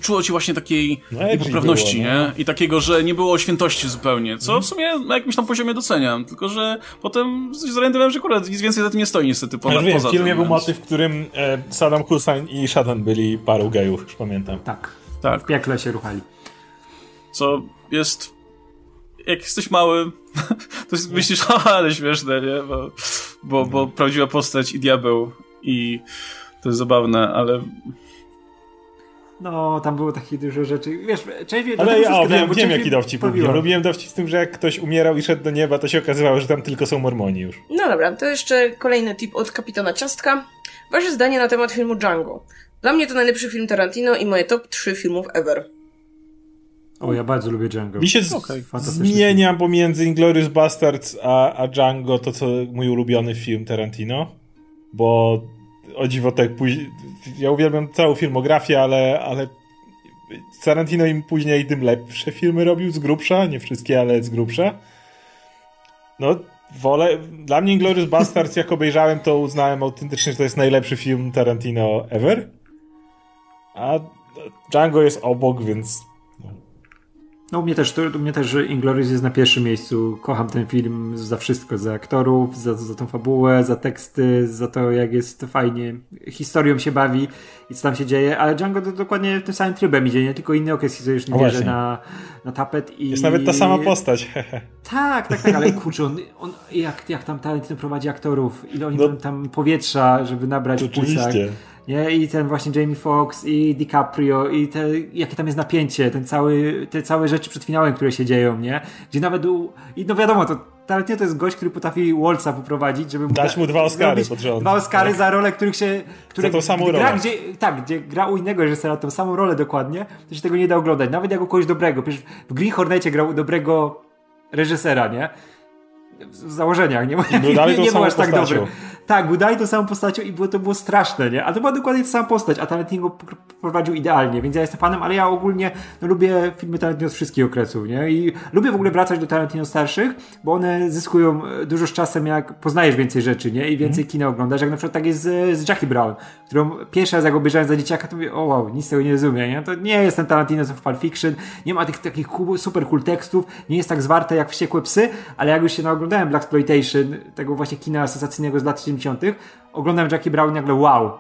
Czuło ci właśnie takiej No, poprawności, było, no. nie? I takiego, że nie było świętości zupełnie, co w sumie na jakimś tam poziomie doceniam, tylko że potem zorientowałem, że kurwa, nic więcej za tym nie stoi niestety, poza, Ale wiem, poza w filmie tym, był więc- motyw, w którym e, Saddam Hussein i Shadan byli parą gejów, już pamiętam. Tak. Tak. W piekle się ruchali. co jest. Jak jesteś mały, to jest- myślisz, haha, ale śmieszne, nie? Bo, bo, bo prawdziwa postać i diabeł i to jest zabawne, ale No, tam było takich dużo rzeczy. Wiesz, część wie, Ale ja wszystko o, wiem, bo wiem jaki dowcip lubiłem. Lubiłem dowcip z tym, że jak ktoś umierał i szedł do nieba, to się okazywało, że tam tylko są mormoni już. No dobra, to jeszcze kolejny tip od kapitana Ciastka. Wasze zdanie na temat filmu Django. Dla mnie to najlepszy film Tarantino i moje top 3 filmów ever. O, ja bardzo lubię Django. Mi się okay. zmienia pomiędzy Inglourious Bastards a, a Django to, co mój ulubiony film Tarantino, bo o dziwo tak później... Ja uwielbiam całą filmografię, ale, ale Tarantino im później tym lepsze filmy robił z grubsza, nie wszystkie, ale z grubsza. No, wolę... Dla mnie Inglourious Bastards, jak obejrzałem, to uznałem autentycznie, że to jest najlepszy film Tarantino ever. A Django jest obok, więc no u mnie też, u mnie też Inglourious jest na pierwszym miejscu. Kocham ten film za wszystko, za aktorów, za, za tą fabułę, za teksty, za to jak jest fajnie, historią się bawi i co tam się dzieje, ale Django to dokładnie tym samym trybem idzie, nie tylko inny okres historyczny bierze na, na tapet i... Jest nawet ta sama postać. tak, tak, tak, ale kurczę, on, on jak, jak tam talent prowadzi aktorów, ile oni no, tam powietrza, żeby nabrać w pulsach. Nie? I ten właśnie Jamie Foxx i DiCaprio i te, jakie tam jest napięcie, ten cały, te całe rzeczy przed finałem, które się dzieją, nie? Gdzie nawet u, i no wiadomo, to Tarantino to jest gość, który potrafi Waltza poprowadzić, żeby mu dać mu dwa Oscary pod rząd. Dwa Oscary tak. za rolę, których się... Które, za tą samą gra, rolę. Gdzie, tak, gdzie gra u innego reżysera tą samą rolę dokładnie, to się tego nie da oglądać. Nawet jak u kogoś dobrego. Przecież w Green Hornecie grał dobrego reżysera, nie? w założeniach, nie, nie, nie był aż tak dobry. Tak, dalej tą samą postacią i było, to było straszne, nie? A to była dokładnie ta sama postać, a Tarantino prowadził idealnie, więc ja jestem fanem, ale ja ogólnie no, lubię filmy Tarantino z wszystkich okresów, nie? I lubię w ogóle wracać do Tarantino starszych, bo one zyskują e, dużo z czasem, jak poznajesz więcej rzeczy, nie? I więcej mm. kina oglądasz, jak na przykład tak jest z, z Jackie Brown, którą pierwszy raz jak obejrzałem za dzieciaka, to mówię, o wow, nic tego nie rozumiem, nie? To nie jest ten Tarantino w Pulp Fiction, nie ma tych takich super cool tekstów, nie jest tak zwarte jak Wściekłe Psy, ale jak już się naoglądałem Black Exploitation, tego właśnie kina sensacyjnego z lat 70., oglądam Jackie Brown i nagle wow,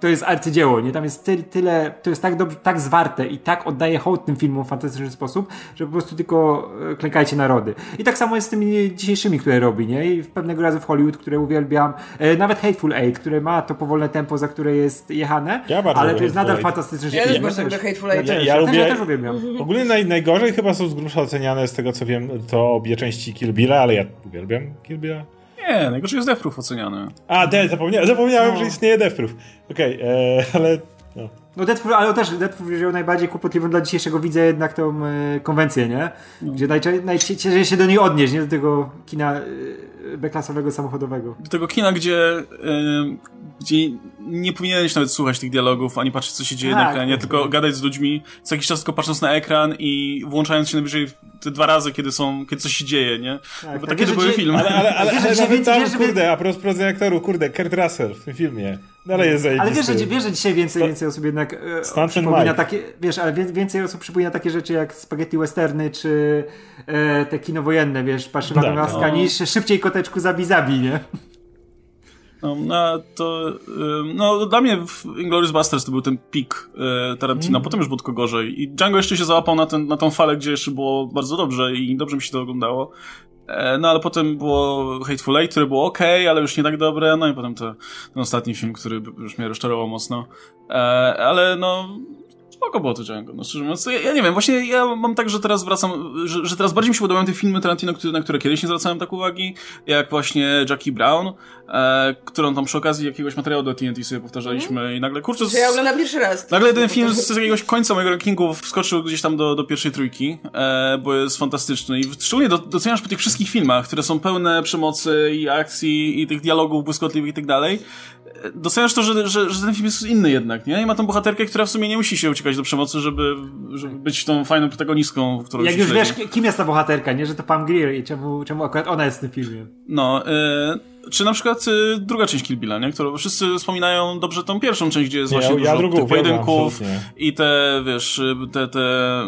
to jest arcydzieło, nie? Tam jest ty, tyle, to jest tak dobrze, tak zwarte i tak oddaje hołd tym filmom w fantastyczny sposób, że po prostu tylko e, klękajcie narody. I tak samo jest z tymi dzisiejszymi, które robi, nie? I pewnego razu w Hollywood, które uwielbiam, e, nawet Hateful Eight, które ma to powolne tempo, za które jest jechane, ja ale to jest nadal fantastyczny Ja też bardzo lubię Hateful Eight. Ja, ja, ja, ja, lubię, ja też uwielbiam. Ogólnie naj, najgorzej chyba są z grubsza oceniane z tego co wiem, to obie części Kill Billa, ale ja uwielbiam Kill Billa. Nie, najgorzej jest Death Proof oceniany. A, de, zapomnia zapomniałem, no. że istnieje Death Proof. Okej, okay, e, ale... No. No Deadpool, ale też Deadpool wziął najbardziej kłopotliwą dla dzisiejszego widza jednak tą e, konwencję, nie? No. Gdzie najciężej się do niej odnieść, nie? Do tego kina e, beklasowego samochodowego. Do tego kina, gdzie, e, gdzie nie powinieneś nawet słuchać tych dialogów, ani patrzeć, co się dzieje tak, na ekranie, tak, tylko tak. gadać z ludźmi, co jakiś czas tylko patrząc na ekran i włączając się najwyżej te dwa razy, kiedy są, kiedy coś się dzieje, nie? Tak, Bo takie to były filmy. Ale, ale, ale, ale nawet tam, kurde, a propos aktorów, kurde, Kurt Russell w tym filmie. Dalej jest Ale wiesz, że, wiesz, że dzisiaj więcej, więcej osób jednak e, przypomina takie, wiesz, ale więcej osób przypomina takie rzeczy jak spaghetti westerny, czy e, te kino wojenne, wiesz, Paszywa tak, no. niż szybciej koteczku zabi zabi, nie? No, no, to, no, dla mnie Inglourious Basterds to był ten pik e, Tarantino, mm. potem już było tylko gorzej. I Django jeszcze się załapał na, ten, na tą falę, gdzie jeszcze było bardzo dobrze i dobrze mi się to oglądało. E, no ale potem było Hateful Eight, które było ok, ale już nie tak dobre, no i potem to, ten ostatni film, który już mnie rozczarował mocno. E, ale no, spoko było to Django, no szczerze mówiąc. Ja, ja, nie wiem, właśnie ja mam tak, że teraz wracam, że, że teraz bardziej mi się podobają te filmy Tarantino, które, na które kiedyś nie zwracałem tak uwagi, jak właśnie Jackie Brown, e, którą tam przy okazji jakiegoś materiału do TNT sobie powtarzaliśmy mm. i nagle, kurczę... Z, ja oglądam pierwszy raz. Nagle ten film z, z jakiegoś końca mojego rankingu wskoczył gdzieś tam do, do pierwszej trójki, e, bo jest fantastyczny i szczególnie do, doceniasz po tych wszystkich filmach, które są pełne przemocy i akcji i tych dialogów błyskotliwych i tak dalej, doceniasz to, że, że, że ten film jest inny jednak, nie? I ma tą bohaterkę, która w sumie nie musi się uciekać do przemocy, żeby, żeby być tą fajną protagonistką, którą Jak już śledzi. wiesz, kim jest ta bohaterka, nie? Że to Pam Grier i czemu, czemu akurat ona jest w tym filmie. No, y czy na przykład y, druga część Kill Billa, nie? Którą wszyscy wspominają dobrze tą pierwszą część, gdzie jest nie, właśnie ja, dużo tych pojedynków i te, wiesz, y, te, te,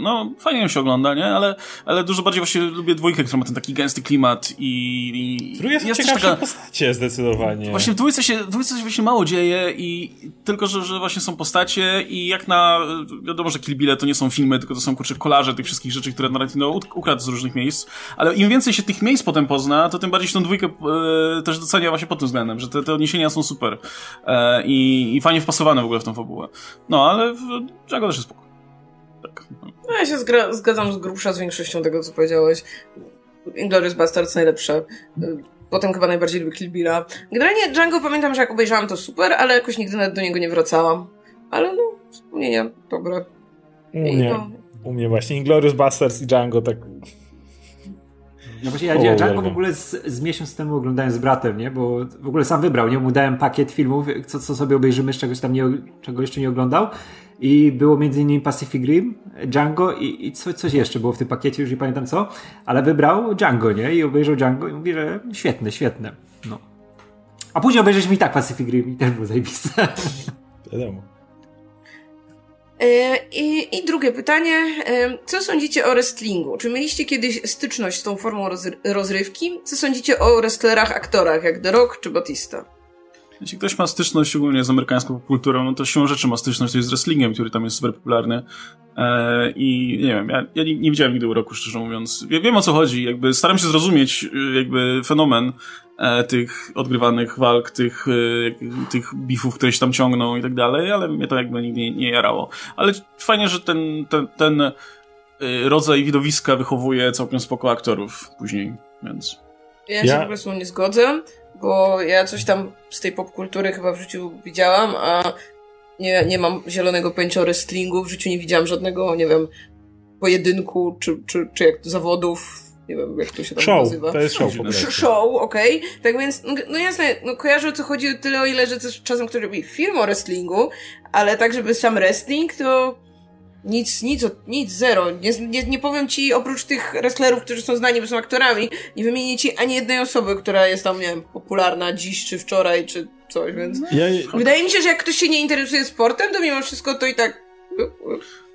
no fajnie się ogląda, nie? Ale, ale dużo bardziej właśnie lubię dwójkę, która ma ten taki gęsty klimat i... i jest, jest ciekawsze taka... postacie zdecydowanie. Właśnie w dwójce się, w dwójce się właśnie mało dzieje i tylko, że, że właśnie są postacie i jak na, wiadomo, że Kill Bille to nie są filmy, tylko to są kurczę kolaże tych wszystkich rzeczy, które Narantino ukradł z różnych miejsc, ale im więcej się tych miejsc potem pozna, to tym bardziej się tą dwójkę e, też docenia właśnie pod tym względem, że te, te odniesienia są super e, i, i fajnie wpasowane w ogóle w tą fabułę. No, ale w Django też jest spoko. Tak. No ja się zgadzam z grubsza z większością tego, co powiedziałeś. Inglourious Basterds najlepsze. Potem chyba najbardziej lubię Kill Billa. Generalnie Django pamiętam, że jak obejrzałam to super, ale jakoś nigdy nawet do niego nie wracałam. Ale no, wspomnienia dobre. nie. No, u mnie właśnie Inglorious Basterds i Django tak no właśnie ja, ja Django w ogóle z, z miesiąc temu oglądałem z bratem, nie? Bo w ogóle sam wybrał, nie? Mu dałem pakiet filmów, co, co sobie obejrzymy, z czegoś tam nie, czego jeszcze nie oglądał. I było między innymi Pacific Rim, Django i, i co, coś jeszcze było w tym pakiecie, już nie pamiętam co, ale wybrał Django, nie? I obejrzał Django i mówi, że świetne, świetne. No. A później obejrzeliśmy i tak Pacific Rim i też było zajebiste. Wiadomo. E, I, I drugie pytanie. E, co sądzicie o wrestlingu? Czy mieliście kiedyś styczność z tą formą rozrywki? Co sądzicie o wrestlerach, aktorach, jak The Rock czy Batista? Jeśli ktoś ma styczność ogólnie z amerykańską kulturą, no to siłą rzeczy ma styczność z wrestlingiem, który tam jest super popularny. E, I nie wiem, ja, ja nie, nie, widziałem nigdy uroku, szczerze mówiąc. Ja wiem o co chodzi, jakby staram się zrozumieć jakby fenomen e, tych odgrywanych walk, tych, e, tych bifów, które się tam ciągną i tak dalej, ale mnie to jakby nigdy nie, nie jarało. Ale fajnie, że ten, ten, ten e, rodzaj widowiska wychowuje całkiem spoko aktorów później, więc... Ja się po prostu nie zgodzę bo ja coś tam z tej popkultury chyba w życiu widziałam, a nie, nie mam zielonego pojęcia o wrestlingu, w życiu nie widziałam żadnego, nie wiem, pojedynku, czy, czy, czy jak zawodów, nie wiem, jak to się tam show, nazywa. to jest show po Show, okej. Okay. Tak więc, no, no jasne, no kojarzę o co chodzi tyle, o ile, że też czasem ktoś robi film o wrestlingu, ale tak, żeby sam wrestling, to nic, nic, nic, zero. Nie, nie, nie powiem ci, oprócz tych wrestlerów, którzy są znani, bo są aktorami, nie wymienię ci ani jednej osoby, która jest tam, nie wiem, popularna dziś, czy wczoraj, czy coś, więc... Ja... Wydaje mi się, że jak ktoś się nie interesuje sportem, to mimo wszystko to i tak...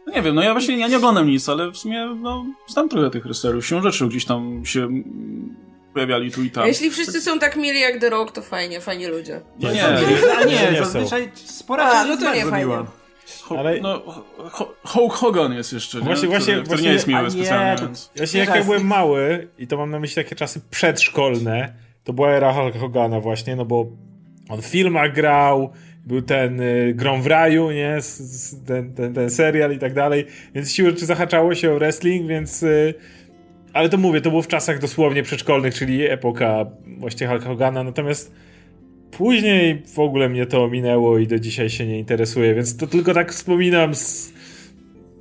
No nie wiem, no ja właśnie ja nie oglądam nic, ale w sumie no, znam trochę tych wrestlerów. Się rzeczy gdzieś tam się pojawiali tu i tam. Jeśli wszyscy są tak mieli jak The Rock, to fajnie, fajnie ludzie. Nie, nie, nie, nie, nie zazwyczaj spora A, no to nie fajnie. Ho, ale... No, Hulk Hogan jest jeszcze, właśnie, nie? Właśnie, który, właśnie, który nie jest miły specjalnie. Więc... Właśnie jak ja byłem mały, i to mam na myśli takie czasy przedszkolne, to była era Hulk Hogana właśnie, no bo on w filmach grał, był ten y, Grom w raju, nie? Ten, ten, ten serial i tak dalej, więc siłą rzeczy zahaczało się o wrestling, więc... Y, ale to mówię, to było w czasach dosłownie przedszkolnych, czyli epoka właśnie Hulk Hogana, natomiast Później w ogóle mnie to ominęło i do dzisiaj się nie interesuje, więc to tylko tak wspominam z,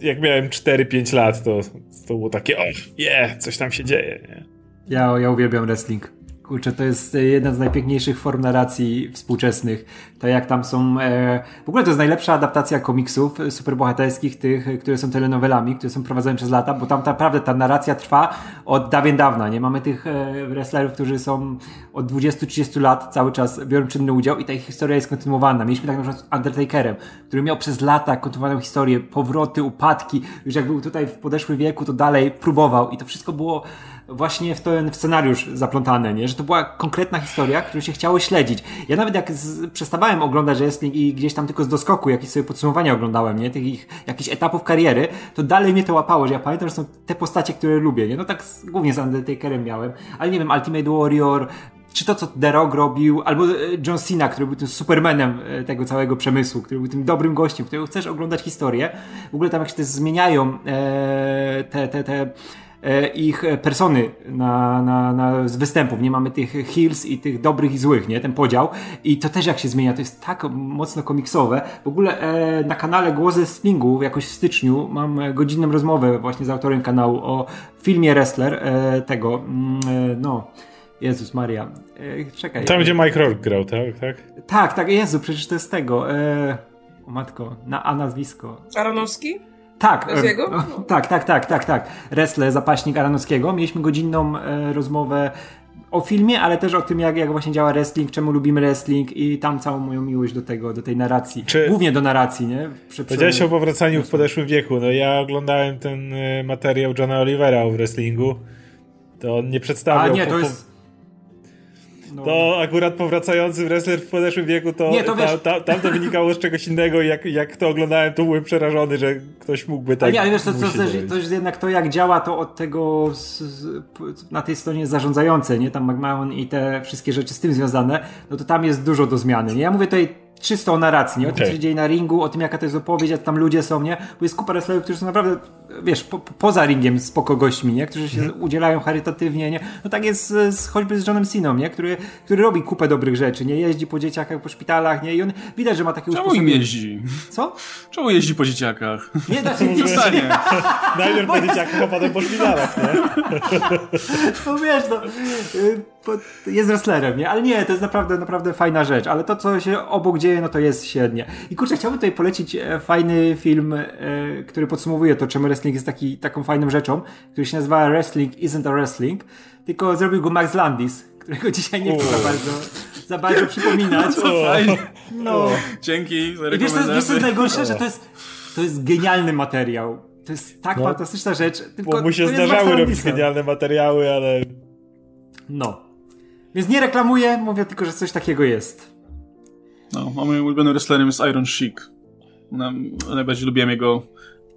jak miałem 4-5 lat, to, to było takie, o, yeah, coś tam się dzieje. Nie? Ja, ja uwielbiam wrestling. Kurczę, to jest e, jedna z najpiękniejszych form narracji współczesnych. To jak tam są... E, w ogóle to jest najlepsza adaptacja komiksów superbohaterskich, tych, które są telenowelami, które są prowadzone przez lata, bo tam naprawdę ta narracja trwa od dawien dawna, nie? Mamy tych e, wrestlerów, którzy są od 20-30 lat cały czas biorą czynny udział i ta ich historia jest kontynuowana. Mieliśmy tak na przykład z Undertakerem, który miał przez lata kontynuowaną historię, powroty, upadki. Już jak był tutaj w podeszłym wieku, to dalej próbował i to wszystko było właśnie w ten scenariusz zaplątane, nie? Że to była konkretna historia, którą się chciało śledzić. Ja nawet jak z, przestawałem oglądać wrestling i gdzieś tam tylko z doskoku jakieś sobie podsumowania oglądałem, nie? Tych ich, jakichś etapów kariery, to dalej mnie to łapało, że ja pamiętam, że są te postacie, które lubię, nie? No tak z, głównie z Undertakerem miałem, ale nie wiem, Ultimate Warrior, czy to, co The Rock robił, albo e, John Cena, który był tym supermanem e, tego całego przemysłu, który był tym dobrym gościem, którego chcesz oglądać historię. W ogóle tam jak się te zmieniają e, te, te, te ich persony na, na, na z występów. Nie mamy tych heals i tych dobrych i złych, nie? Ten podział. I to też jak się zmienia, to jest tak mocno komiksowe. W ogóle e, na kanale Głosy Slingu jakoś w styczniu mam godzinną rozmowę właśnie z autorem kanału o filmie Wrestler e, tego, mm, e, no... Jezus Maria. E, czekaj. Tam, gdzie Mike Rourke grał, tak? Tak, tak, tak Jezu, przecież to jest tego. E, o matko, na, a nazwisko. Aronowski? Tak, e, tak, tak, tak, tak, tak. Wrestler, zapaśnik Aranowskiego. Mieliśmy godzinną e, rozmowę o filmie, ale też o tym, jak, jak właśnie działa wrestling, czemu lubimy wrestling i tam całą moją miłość do tego, do tej narracji. Czy... Głównie do narracji, nie? Prze Powiedziałeś o powracaniu w podeszłym wieku. No ja oglądałem ten e, materiał Johna Olivera o wrestlingu. To on nie przedstawiał... A nie, to jest no. To akurat powracający wrestler w podeszłym wieku, to, nie, to ta, ta, tam to wynikało z czegoś innego jak, jak to oglądałem, to byłem przerażony, że ktoś mógłby tak... A nie, ale wiesz, to, to, to, to jest jednak to, jak działa to od tego z, z, na tej stronie zarządzającej, nie? Tam McMahon i te wszystkie rzeczy z tym związane, no to tam jest dużo do zmiany. Nie? Ja mówię tutaj czysto o narracji, nie? O tym, Okej. co się dzieje na ringu, o tym, jaka to jest opowieść, jak tam ludzie są, nie? Bo jest kupa wrestlerów, którzy są naprawdę, wiesz, po, po- poza ringiem spoko gośćmi, nie? Którzy się udzielają charytatywnie, nie? No tak jest z, choćby z Johnem Siną, nie? Który, który robi kupę dobrych rzeczy, nie? Jeździ po dzieciakach, po szpitalach, nie? I on widać, że ma takie Czemu im jeździ? Co? Czemu jeździ po dzieciakach? Nie, znaczy, nie, nie, Zostanie. Najpierw po dzieciakach, a potem po szpitalach, nie? No wiesz, no, y, jest wrestlerem, nie? Ale nie, to jest naprawdę, naprawdę fajna rzecz, ale to, co się obok dzieje, no to jest średnie. I kurczę, chciałbym tutaj polecić e, fajny film, e, który podsumowuje to, czemu wrestling jest taki, taką fajną rzeczą, który się nazywa Wrestling Isn't a Wrestling, tylko zrobił go Max Landis, którego dzisiaj nie chcę za bardzo, za bardzo przypominać. Fajnie. No. Dzięki za I wiesz, co, wiesz co jest najgorsze, że to jest, to jest genialny materiał. To jest tak No. fantastyczna rzecz. Tylko Bo mu się to zdarzały robić genialne materiały, ale No. Więc nie reklamuję, mówię tylko, że coś takiego jest. No, a moim ulubionym wrestlerem jest Iron Sheik. Na, najbardziej lubiłem jego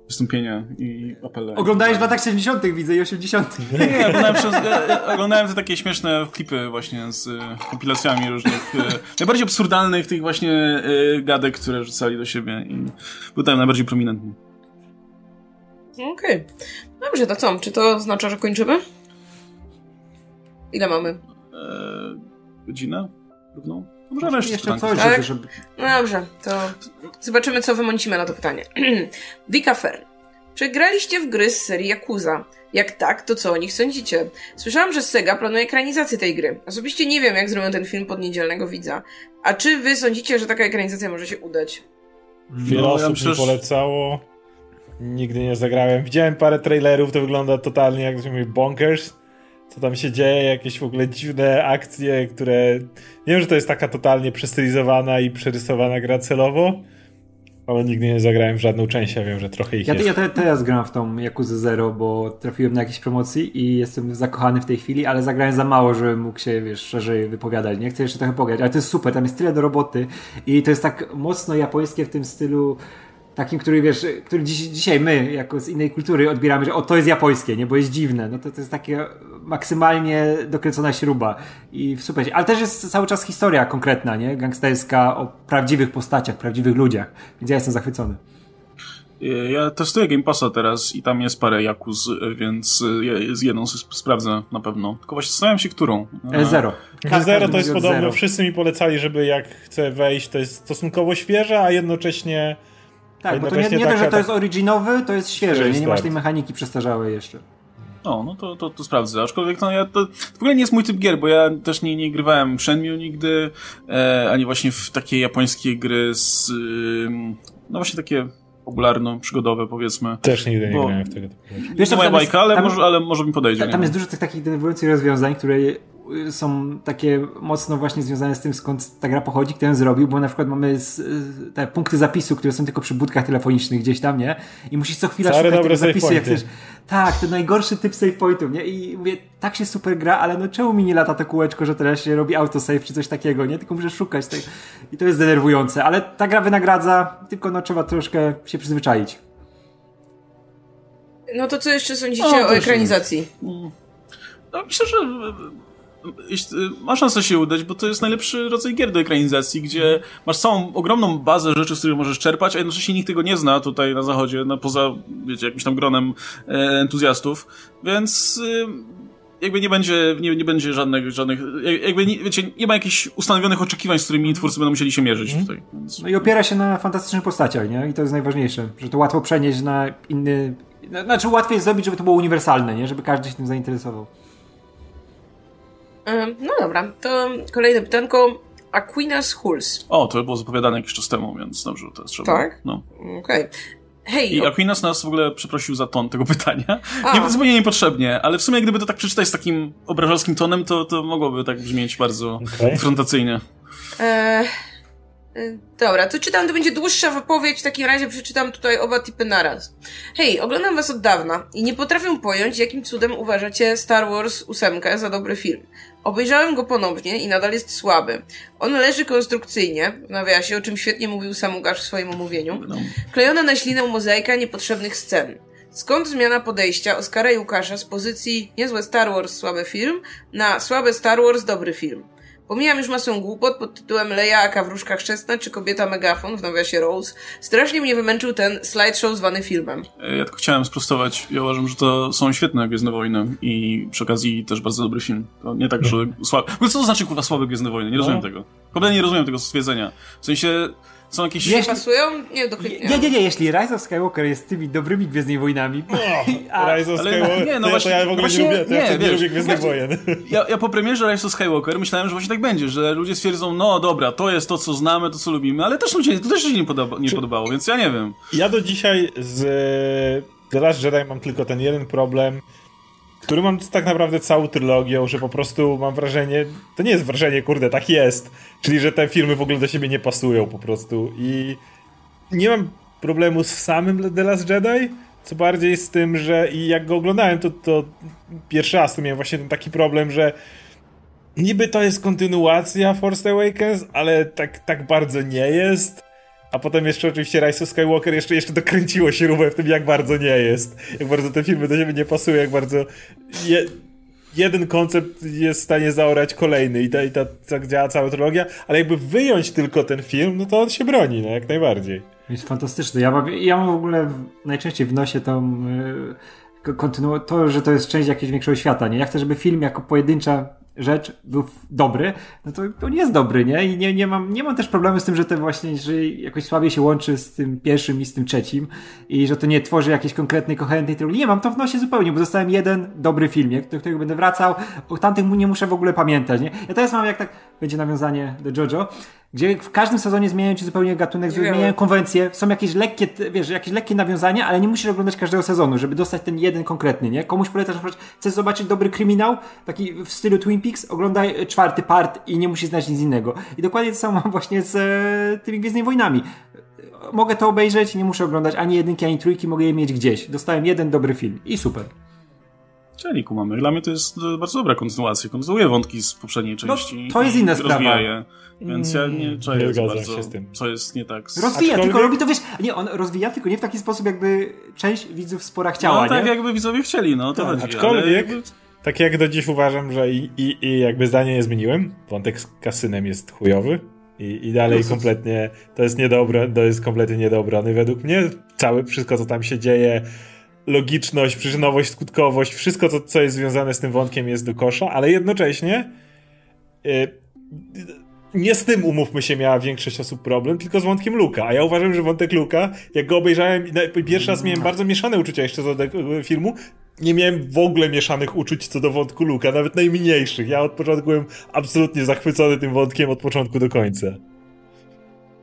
wystąpienia i apele. Oglądałeś w latach 70., widzę, i 80. Nie, nie, oglądałem, przez, oglądałem te takie śmieszne klipy właśnie z e, kompilacjami różnych, e, najbardziej absurdalnych tych właśnie e, gadek, które rzucali do siebie i był tam najbardziej prominentny. Okej. Dobrze, to co? Czy to oznacza, że kończymy? Ile mamy? E, godzinę? Równą? No, Możemy jeszcze, Jeszcze coś, Tak? żeby. No dobrze, to zobaczymy, co wymącimy na to pytanie. Dika Fern. Czy graliście w gry z serii Yakuza? Jak tak, to co o nich sądzicie? Słyszałam, że Sega planuje ekranizację tej gry. Osobiście nie wiem, jak zrobią ten film pod niedzielnego widza. A czy wy sądzicie, że taka ekranizacja może się udać? wiele No, ja osób myślę, mi że- polecało. Nigdy nie zagrałem. Widziałem parę trailerów, to wygląda totalnie jak to się mówi bonkers. Co tam się dzieje, jakieś w ogóle dziwne akcje, które... Nie wiem, że to jest taka totalnie przestylizowana i przerysowana gra celowo, ale nigdy nie zagrałem w żadną część, ja wiem, że trochę ich Ja, jest. ja te, teraz gram w tą Yakuza Zero, bo trafiłem na jakieś promocji i jestem zakochany w tej chwili, ale zagrałem za mało, żebym mógł się, wiesz, szerzej wypowiadać. Nie chcę jeszcze trochę pograć, ale to jest super, tam jest tyle do roboty i to jest tak mocno japońskie w tym stylu takim, który wiesz, który dziś, dzisiaj my, jako z innej kultury odbieramy, że o, to jest japońskie, nie, bo jest dziwne, no to, to jest takie maksymalnie dokręcona śruba i super. Ale też jest cały czas historia konkretna, nie, gangsterska o prawdziwych postaciach, prawdziwych ludziach, więc ja jestem zachwycony. Ja testuję Game Passa teraz i tam jest parę Jakuz, więc z jedną sprawdzę na pewno. Tylko właśnie zastanawiam się, którą. E, Zero. Że Zero to jest podobno, zero. wszyscy mi polecali, żeby jak chcę wejść, to jest stosunkowo świeże, a jednocześnie Tak, bo to nie, nie to, że to jest originowy, to jest świeże, nie, nie masz tej mechaniki przestarzałej jeszcze. O, no to, to, to sprawdzę. Aczkolwiek no, ja, to, to w ogóle nie jest mój typ gier, bo ja też nie, nie grywałem w Shenmue nigdy, e, ani właśnie w takie japońskie gry z... ym, no właśnie takie popularno-przygodowe, powiedzmy. też nigdy nie Bo- grałem w tego typu. Wiesz, to moja tam jest- bajka, ale, tam- może, ale może mi podejdzie. Ta, nie? tam jest dużo tych takich denerwujących rozwiązań, które y, są takie mocno właśnie związane z tym, skąd ta gra pochodzi, kto ją zrobił, bo na przykład mamy z, y, te punkty zapisu, które są tylko przy budkach telefonicznych gdzieś tam, nie? I musisz co chwila szukać tego zapisu, jak chcesz. Tak, to najgorszy typ save pointów, nie? I mówię, tak się super gra, ale no czemu mi nie lata to kółeczko, że teraz się robi autosave czy coś takiego, nie? Tylko muszę szukać tego. I to jest denerwujące, ale ta gra wynagradza, tylko no trzeba troszkę się przyzwyczaić. No to co jeszcze sądzicie O, o też ekranizacji? No, myślę, że e, jeśli- ma szansę się udać, bo to jest najlepszy rodzaj gier do ekranizacji, gdzie masz całą ogromną bazę rzeczy, z których możesz czerpać, a jednocześnie nikt tego nie zna tutaj na zachodzie, no, poza, wiecie, jakimś tam gronem e, entuzjastów, więc e, jakby nie będzie, nie, nie będzie żadnych, żadnych jak- jakby, nie, wiecie, nie ma jakichś ustanowionych oczekiwań, z którymi twórcy będą musieli się mierzyć tutaj. Więc... No i opiera się na fantastycznych postaciach, nie? I to jest najważniejsze, że to łatwo przenieść na inny... Znaczy łatwiej jest zrobić, żeby to było uniwersalne, nie? Żeby każdy się tym zainteresował. No dobra, to kolejne pytanko. Aquinas Hulls. O, to było zapowiadane jakiś czas temu, więc dobrze, to jest trzeba. Tak? No. Okej. Hej, I Aquinas nas w ogóle przeprosił za ton tego pytania. A. Nie, zupełnie niepotrzebnie, ale w sumie gdyby to tak przeczytać z takim obrażalskim tonem, to, to mogłoby tak brzmieć bardzo Okej. E, konfrontacyjnie. e, dobra, to czytam, to będzie dłuższa wypowiedź, w takim razie przeczytam tutaj oba typy naraz. Hej, oglądam was od dawna i nie potrafię pojąć, jakim cudem uważacie Star Wars 8 za dobry film. Obejrzałem go ponownie i nadal jest słaby. On leży konstrukcyjnie, w nawiasie, o czym świetnie mówił sam Łukasz w swoim omówieniu, No. klejona na ślinę mozaika niepotrzebnych scen. Skąd zmiana podejścia Oskara i Łukasza z pozycji niezłe Star Wars, słaby film, na słabe Star Wars, dobry film? Pomijam już masę głupot pod tytułem Lejaka w Różkach Chrzestna czy Kobieta Megafon w nawiasie Rose. Strasznie mnie wymęczył ten slideshow zwany filmem. E, Ja tylko chciałem sprostować. Ja uważam, że to są świetne Gwiezdne Wojny i przy okazji też bardzo dobry film. To nie tak, że słaby. W ogóle co to znaczy kurwa słabe Gwiezdne Wojny? Nie rozumiem No. tego. Kompletnie nie rozumiem tego stwierdzenia. W sensie są jakieś... Nie Jeśli- pasują? Nie, do Nie, nie, nie, jeśli Rise of Skywalker jest tymi dobrymi Gwiezdnymi Wojnami, a, Rise of ale- Skywalker, nie, no to, właśnie- ja, to ja w ogóle właśnie- nie lubię, to ja nie, nie wiesz, lubię Gwiezdnych Wojen. Ja, ja po premierze Rise of Skywalker myślałem, że właśnie tak będzie, że ludzie stwierdzą, no dobra, to jest to, co znamy, to, co lubimy, ale też ludzie, to też się nie, podoba, nie podobało, więc ja nie wiem. Ja do dzisiaj z e, The Last Jedi mam tylko ten jeden problem, który mam tak naprawdę całą trylogią, że po prostu mam wrażenie, to nie jest wrażenie, kurde, tak jest, czyli że te filmy w ogóle do siebie nie pasują po prostu i nie mam problemu z samym The Last Jedi, co bardziej z tym, że i jak go oglądałem, to, to pierwszy raz to miałem właśnie ten taki problem, że niby to jest kontynuacja Force Awakens, ale tak, tak bardzo nie jest. A potem jeszcze oczywiście Rise of Skywalker jeszcze, jeszcze dokręciło rówę w tym, jak bardzo nie jest. Jak bardzo te filmy do siebie nie pasują, jak bardzo je, jeden koncept jest w stanie zaorać kolejny i, ta, ta, tak działa cała trylogia, ale jakby wyjąć tylko ten film, no to on się broni, no jak najbardziej. Jest fantastyczne. Ja mam, ja mam w ogóle najczęściej w nosie tą yy, to, że to jest część jakiegoś większego świata, nie? Ja chcę, żeby film jako pojedyncza rzecz był dobry, no to on jest dobry, nie? I nie, nie, mam, nie mam też problemu z tym, że to właśnie, że jakoś słabiej się łączy z tym pierwszym i z tym trzecim i że to nie tworzy jakiejś konkretnej, koherentnej trylogii. Nie mam to w nosie zupełnie, bo dostałem jeden dobry film, nie? do którego będę wracał, o tamtych nie muszę w ogóle pamiętać, nie? Ja teraz mam jak tak, będzie nawiązanie do JoJo, gdzie w każdym sezonie zmieniają ci zupełnie gatunek, Nie zmieniają konwencje, są jakieś lekkie, wiesz, jakieś lekkie nawiązania, ale nie musisz oglądać każdego sezonu, żeby dostać ten jeden konkretny, nie? Komuś polecasz, na przykład, chcesz zobaczyć dobry kryminał, taki w stylu Twin Peaks, oglądaj czwarty part i nie musisz znać nic innego. I dokładnie to samo właśnie z e, tymi Gwiezdnymi Wojnami. E, Mogę to obejrzeć, nie muszę oglądać ani jedynki, ani trójki, mogę je mieć gdzieś. Dostałem jeden dobry film i super. Czyli kumamy. Dla mnie to jest bardzo dobra kontynuacja. Kontynuuje wątki z poprzedniej części. to jest inna sprawa. rozwija. Więc ja nie czuję nie za zgadzam bardzo, się z tym. co jest nie tak z... Rozwija, Aczkolwiek- tylko robi to, wiesz, nie, on rozwija, tylko nie w taki sposób, jakby część widzów w sporach chciała, no tak nie? jakby widzowie chcieli, no to chodzi. Aczkolwiek- jakby- Tak jak do dziś uważam, że i, i, i jakby zdanie nie zmieniłem, wątek z kasynem jest chujowy i, i dalej No kompletnie to jest niedobre, to jest kompletnie niedobrany według mnie. Całe, wszystko co tam się dzieje, logiczność, przyczynowość, skutkowość, wszystko co, co jest związane z tym wątkiem jest do kosza, ale jednocześnie y, nie z tym, umówmy się, miała większość osób problem, tylko z wątkiem Luka. A ja uważam, że wątek Luka, jak go obejrzałem pierwszy raz miałem bardzo mieszane uczucia jeszcze do tego filmu, nie miałem w ogóle mieszanych uczuć co do wątku Luka, nawet najmniejszych. Ja od początku byłem absolutnie zachwycony tym wątkiem od początku do końca.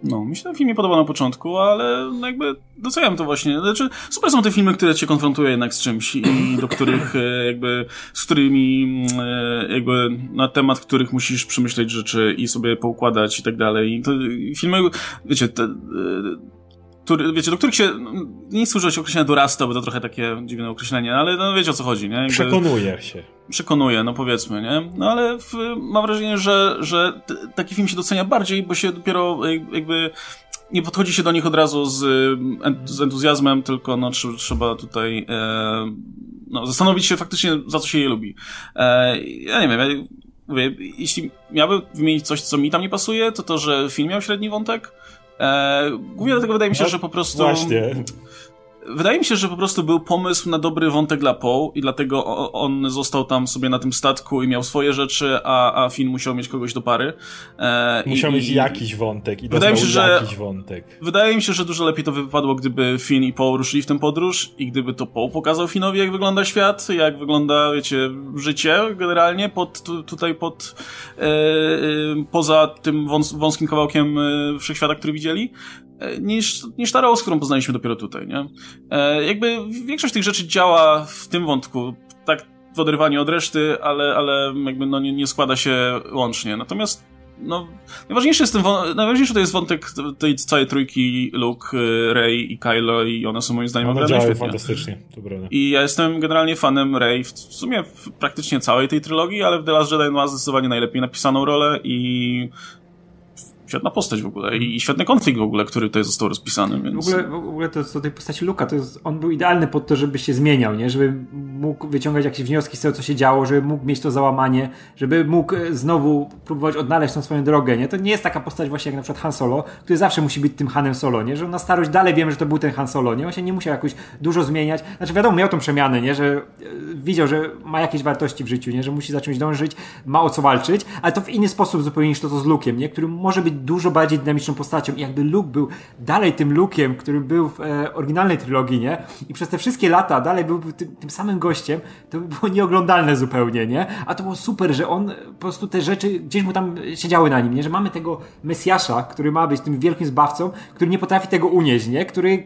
No, mi się ten film nie podobał na początku, ale jakby doceniam to właśnie. Znaczy, super są te filmy, które cię konfrontują jednak z czymś i do których e, jakby, z którymi e, jakby na temat których musisz przemyśleć rzeczy i sobie poukładać i tak dalej. I to filmy, wiecie, te, e, który, wiecie, do których się, nie chcę używać określenia dorasta, bo to trochę takie dziwne określenie, ale no wiecie o co chodzi, nie? Jakby- Przekonuję się. przekonuje, no powiedzmy, nie? No ale w, mam wrażenie, że, że taki film się docenia bardziej, bo się dopiero jak- jakby nie podchodzi się do nich od razu z, z entuzjazmem, tylko no, tr- trzeba tutaj e, no, zastanowić się faktycznie, za co się je lubi. E, ja nie wiem, ja mówię, jeśli miałbym wymienić coś, co mi tam nie pasuje, to to, że film miał średni wątek. E, głównie dlatego wydaje mi się, No, że po prostu... Właśnie. Wydaje mi się, że po prostu był pomysł na dobry wątek dla Poe i dlatego on został tam sobie na tym statku i miał swoje rzeczy, a, a Finn musiał mieć kogoś do pary. E, i- Musiał i- mieć jakiś wątek i Wydaje mi się, że- jakiś wątek. Wydaje mi się, że dużo lepiej to wypadło, gdyby Finn i Poe ruszyli w tę podróż i gdyby to Poe pokazał Finnowi, jak wygląda świat, jak wygląda, wiecie, życie generalnie pod, tu, tutaj pod, e, e, poza tym wąs, wąskim kawałkiem e, wszechświata, który widzieli, niż, niż ta Rose, którą poznaliśmy dopiero tutaj, nie? E, jakby większość tych rzeczy działa w tym wątku, tak w oderwaniu od reszty, ale, ale jakby no nie, nie składa się łącznie. Natomiast no, najważniejszy, jest ten najważniejszy to jest wątek tej całej trójki Luke, y, Rey i Kylo i one są moim zdaniem działają świetnie. fantastycznie, to prawda. I ja jestem generalnie fanem Rey w, w sumie w praktycznie całej tej trylogii, ale w The Last Jedi ma zdecydowanie najlepiej napisaną rolę i świetna postać w ogóle i świetny konflikt w ogóle, który tutaj został rozpisany, W więc... ogóle, w ogóle to co tej postaci Luka, to jest, on był idealny pod to, żeby się zmieniał, nie? Żeby mógł wyciągać jakieś wnioski z tego, co się działo, żeby mógł mieć to załamanie, żeby mógł e, znowu próbować odnaleźć tą swoją drogę, nie? To nie jest taka postać właśnie jak na przykład Han Solo, który zawsze musi być tym Hanem Solo, nie? Że na starość dalej wiemy, że to był ten Han Solo, nie? On się nie musiał jakoś dużo zmieniać. Znaczy wiadomo, miał tą przemianę, nie? Że e, widział, że ma jakieś wartości w życiu, nie? Że musi zacząć dążyć, ma o co walczyć, ale to w inny sposób zupełnie niż to, to z Luke'em, nie? Który może być dużo bardziej dynamiczną postacią i jakby Luke był dalej tym Luke'em, który był w e, oryginalnej trylogii, nie? I przez te wszystkie lata dalej był tym, tym samym gościem, to by było nieoglądalne zupełnie, nie? A to było super, że on po prostu te rzeczy gdzieś mu tam siedziały na nim, nie? Że mamy tego Mesjasza, który ma być tym wielkim zbawcą, który nie potrafi tego unieść, nie? Który e,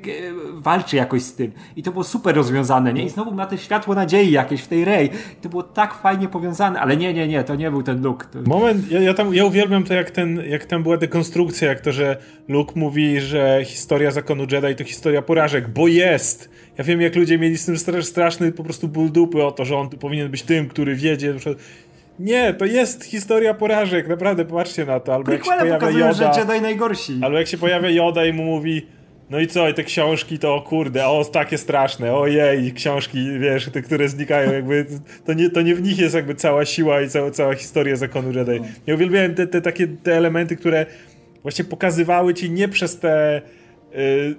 walczy jakoś z tym. I to było super rozwiązane, nie? I znowu ma te światło nadziei jakieś w tej Rey. I to było tak fajnie powiązane, ale nie, nie, nie, to nie był ten look. To... Moment, ja, ja, tam, ja uwielbiam to, jak, ten, jak tam była dekonstrukcja, jak to, że Luke mówi, że historia zakonu Jedi to historia porażek, bo jest! Ja wiem, jak ludzie mieli z tym straszny po prostu ból dupy o to, że on powinien być tym, który wiedzie. Nie, to jest historia porażek, naprawdę, popatrzcie na to. Albo jak się pojawia pokazują, Yoda, że Jedi najgorsi. Albo jak się pojawia Yoda i mu mówi no i co, i te książki to kurde, o takie straszne, ojej, książki, wiesz, te, które znikają, jakby to nie, to nie w nich jest jakby cała siła i cała, cała historia zakonu Jedi. Ja uwielbiałem te, te takie te elementy, które właśnie pokazywały ci nie przez te y,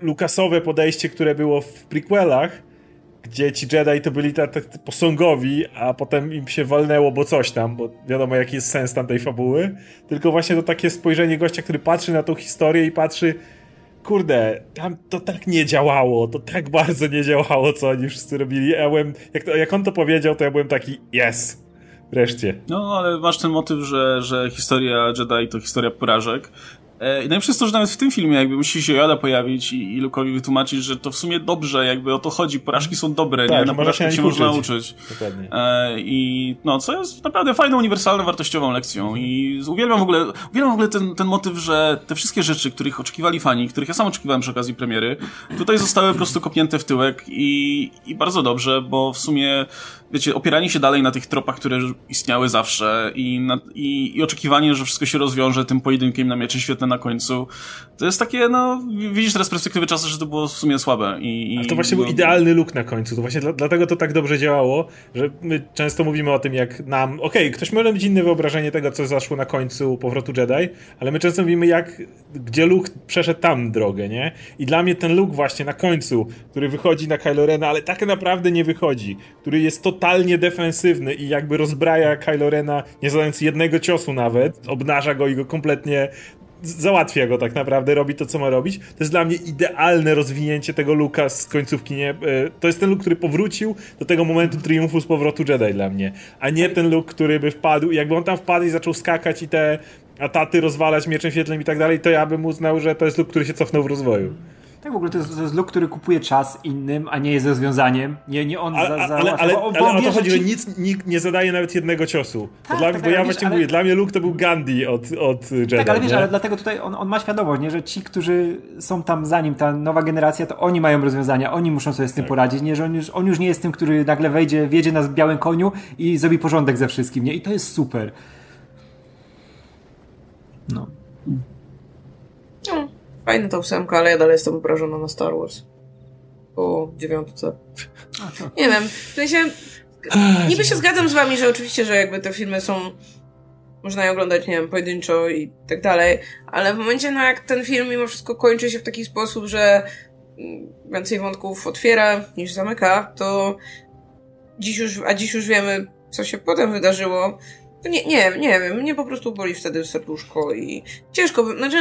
lukasowe podejście, które było w prequelach, gdzie ci Jedi to byli tak posągowi, a potem im się walnęło, bo coś tam, bo wiadomo jaki jest sens tamtej fabuły, tylko właśnie to takie spojrzenie gościa, który patrzy na tą historię i patrzy kurde, tam to tak nie działało, to tak bardzo nie działało, co oni wszyscy robili. Ja byłem, jak, to, jak on to powiedział, to ja byłem taki, yes, wreszcie. No, ale masz ten motyw, że, że historia Jedi to historia porażek, I najlepsze jest to, że nawet w tym filmie jakby musi się Yoda pojawić i, i Luke'owi wytłumaczyć, że to w sumie dobrze, jakby o to chodzi, porażki są dobre, tak, nie? Na porażkach się, się można uczyć. Dokładnie. E, I no, co jest naprawdę fajną, uniwersalną, wartościową lekcją i uwielbiam w ogóle, uwielbiam w ogóle ten, ten motyw, że te wszystkie rzeczy, których oczekiwali fani, których ja sam oczekiwałem przy okazji premiery, tutaj zostały po prostu kopnięte w tyłek i, i bardzo dobrze, bo w sumie wiecie, opieranie się dalej na tych tropach, które istniały zawsze i, na, i, i oczekiwanie, że wszystko się rozwiąże tym pojedynkiem na miecze świetne na końcu, to jest takie, no, widzisz teraz z perspektywy czasu, że to było w sumie słabe. I, i to właśnie no... był idealny look na końcu, to właśnie dla, dlatego to tak dobrze działało, że my często mówimy o tym, jak nam, okej, okay, ktoś może mieć inne wyobrażenie tego, co zaszło na końcu powrotu Jedi, ale my często mówimy, jak, gdzie Luke przeszedł tam drogę, nie? I dla mnie ten look właśnie na końcu, który wychodzi na Kylo Rena, ale tak naprawdę nie wychodzi, który jest to totalnie defensywny i jakby rozbraja Kylo Rena, nie zadając jednego ciosu nawet, obnaża go i go kompletnie załatwia go tak naprawdę, robi to, co ma robić. To jest dla mnie idealne rozwinięcie tego luka z końcówki, nie? E, to jest ten luk, który powrócił do tego momentu triumfu z powrotu Jedi dla mnie, a nie ten luk, który by wpadł, jakby on tam wpadł i zaczął skakać i te ataty rozwalać mieczem świetlnym i tak dalej, to ja bym uznał, że to jest luk, który się cofnął w rozwoju. Tak, w ogóle to jest, to jest look, który kupuje czas innym, a nie jest rozwiązaniem. Nie, nie on za, za ale, ale, bo, ale o to chodzi, ci... że nic, nikt nie zadaje nawet jednego ciosu. Tak, dla, tak, bo ja właśnie mówię, dla mnie Luke to był Gandhi od, od Jedi. Tak, ale wiesz, nie? ale dlatego tutaj on, on ma świadomość, nie, że ci, którzy są tam za nim, ta nowa generacja, to oni mają rozwiązania, oni muszą sobie z tym tak. poradzić, nie, że on już, on już nie jest tym, który nagle wejdzie, wjedzie na białym koniu i zrobi porządek ze wszystkim, nie? I to jest super. No. Fajna ta ósemka, ale ja dalej jestem obrażona na Star Wars. Po dziewiątce. Nie wiem, w sensie... Niby się zgadzam z wami, że oczywiście, że jakby te filmy są... Można je oglądać, nie wiem, pojedynczo i tak dalej, ale w momencie, no jak ten film mimo wszystko kończy się w taki sposób, że więcej wątków otwiera niż zamyka, to dziś już, a dziś już wiemy, co się potem wydarzyło, nie, nie, nie wiem, mnie po prostu boli wtedy serduszko i ciężko, znaczy,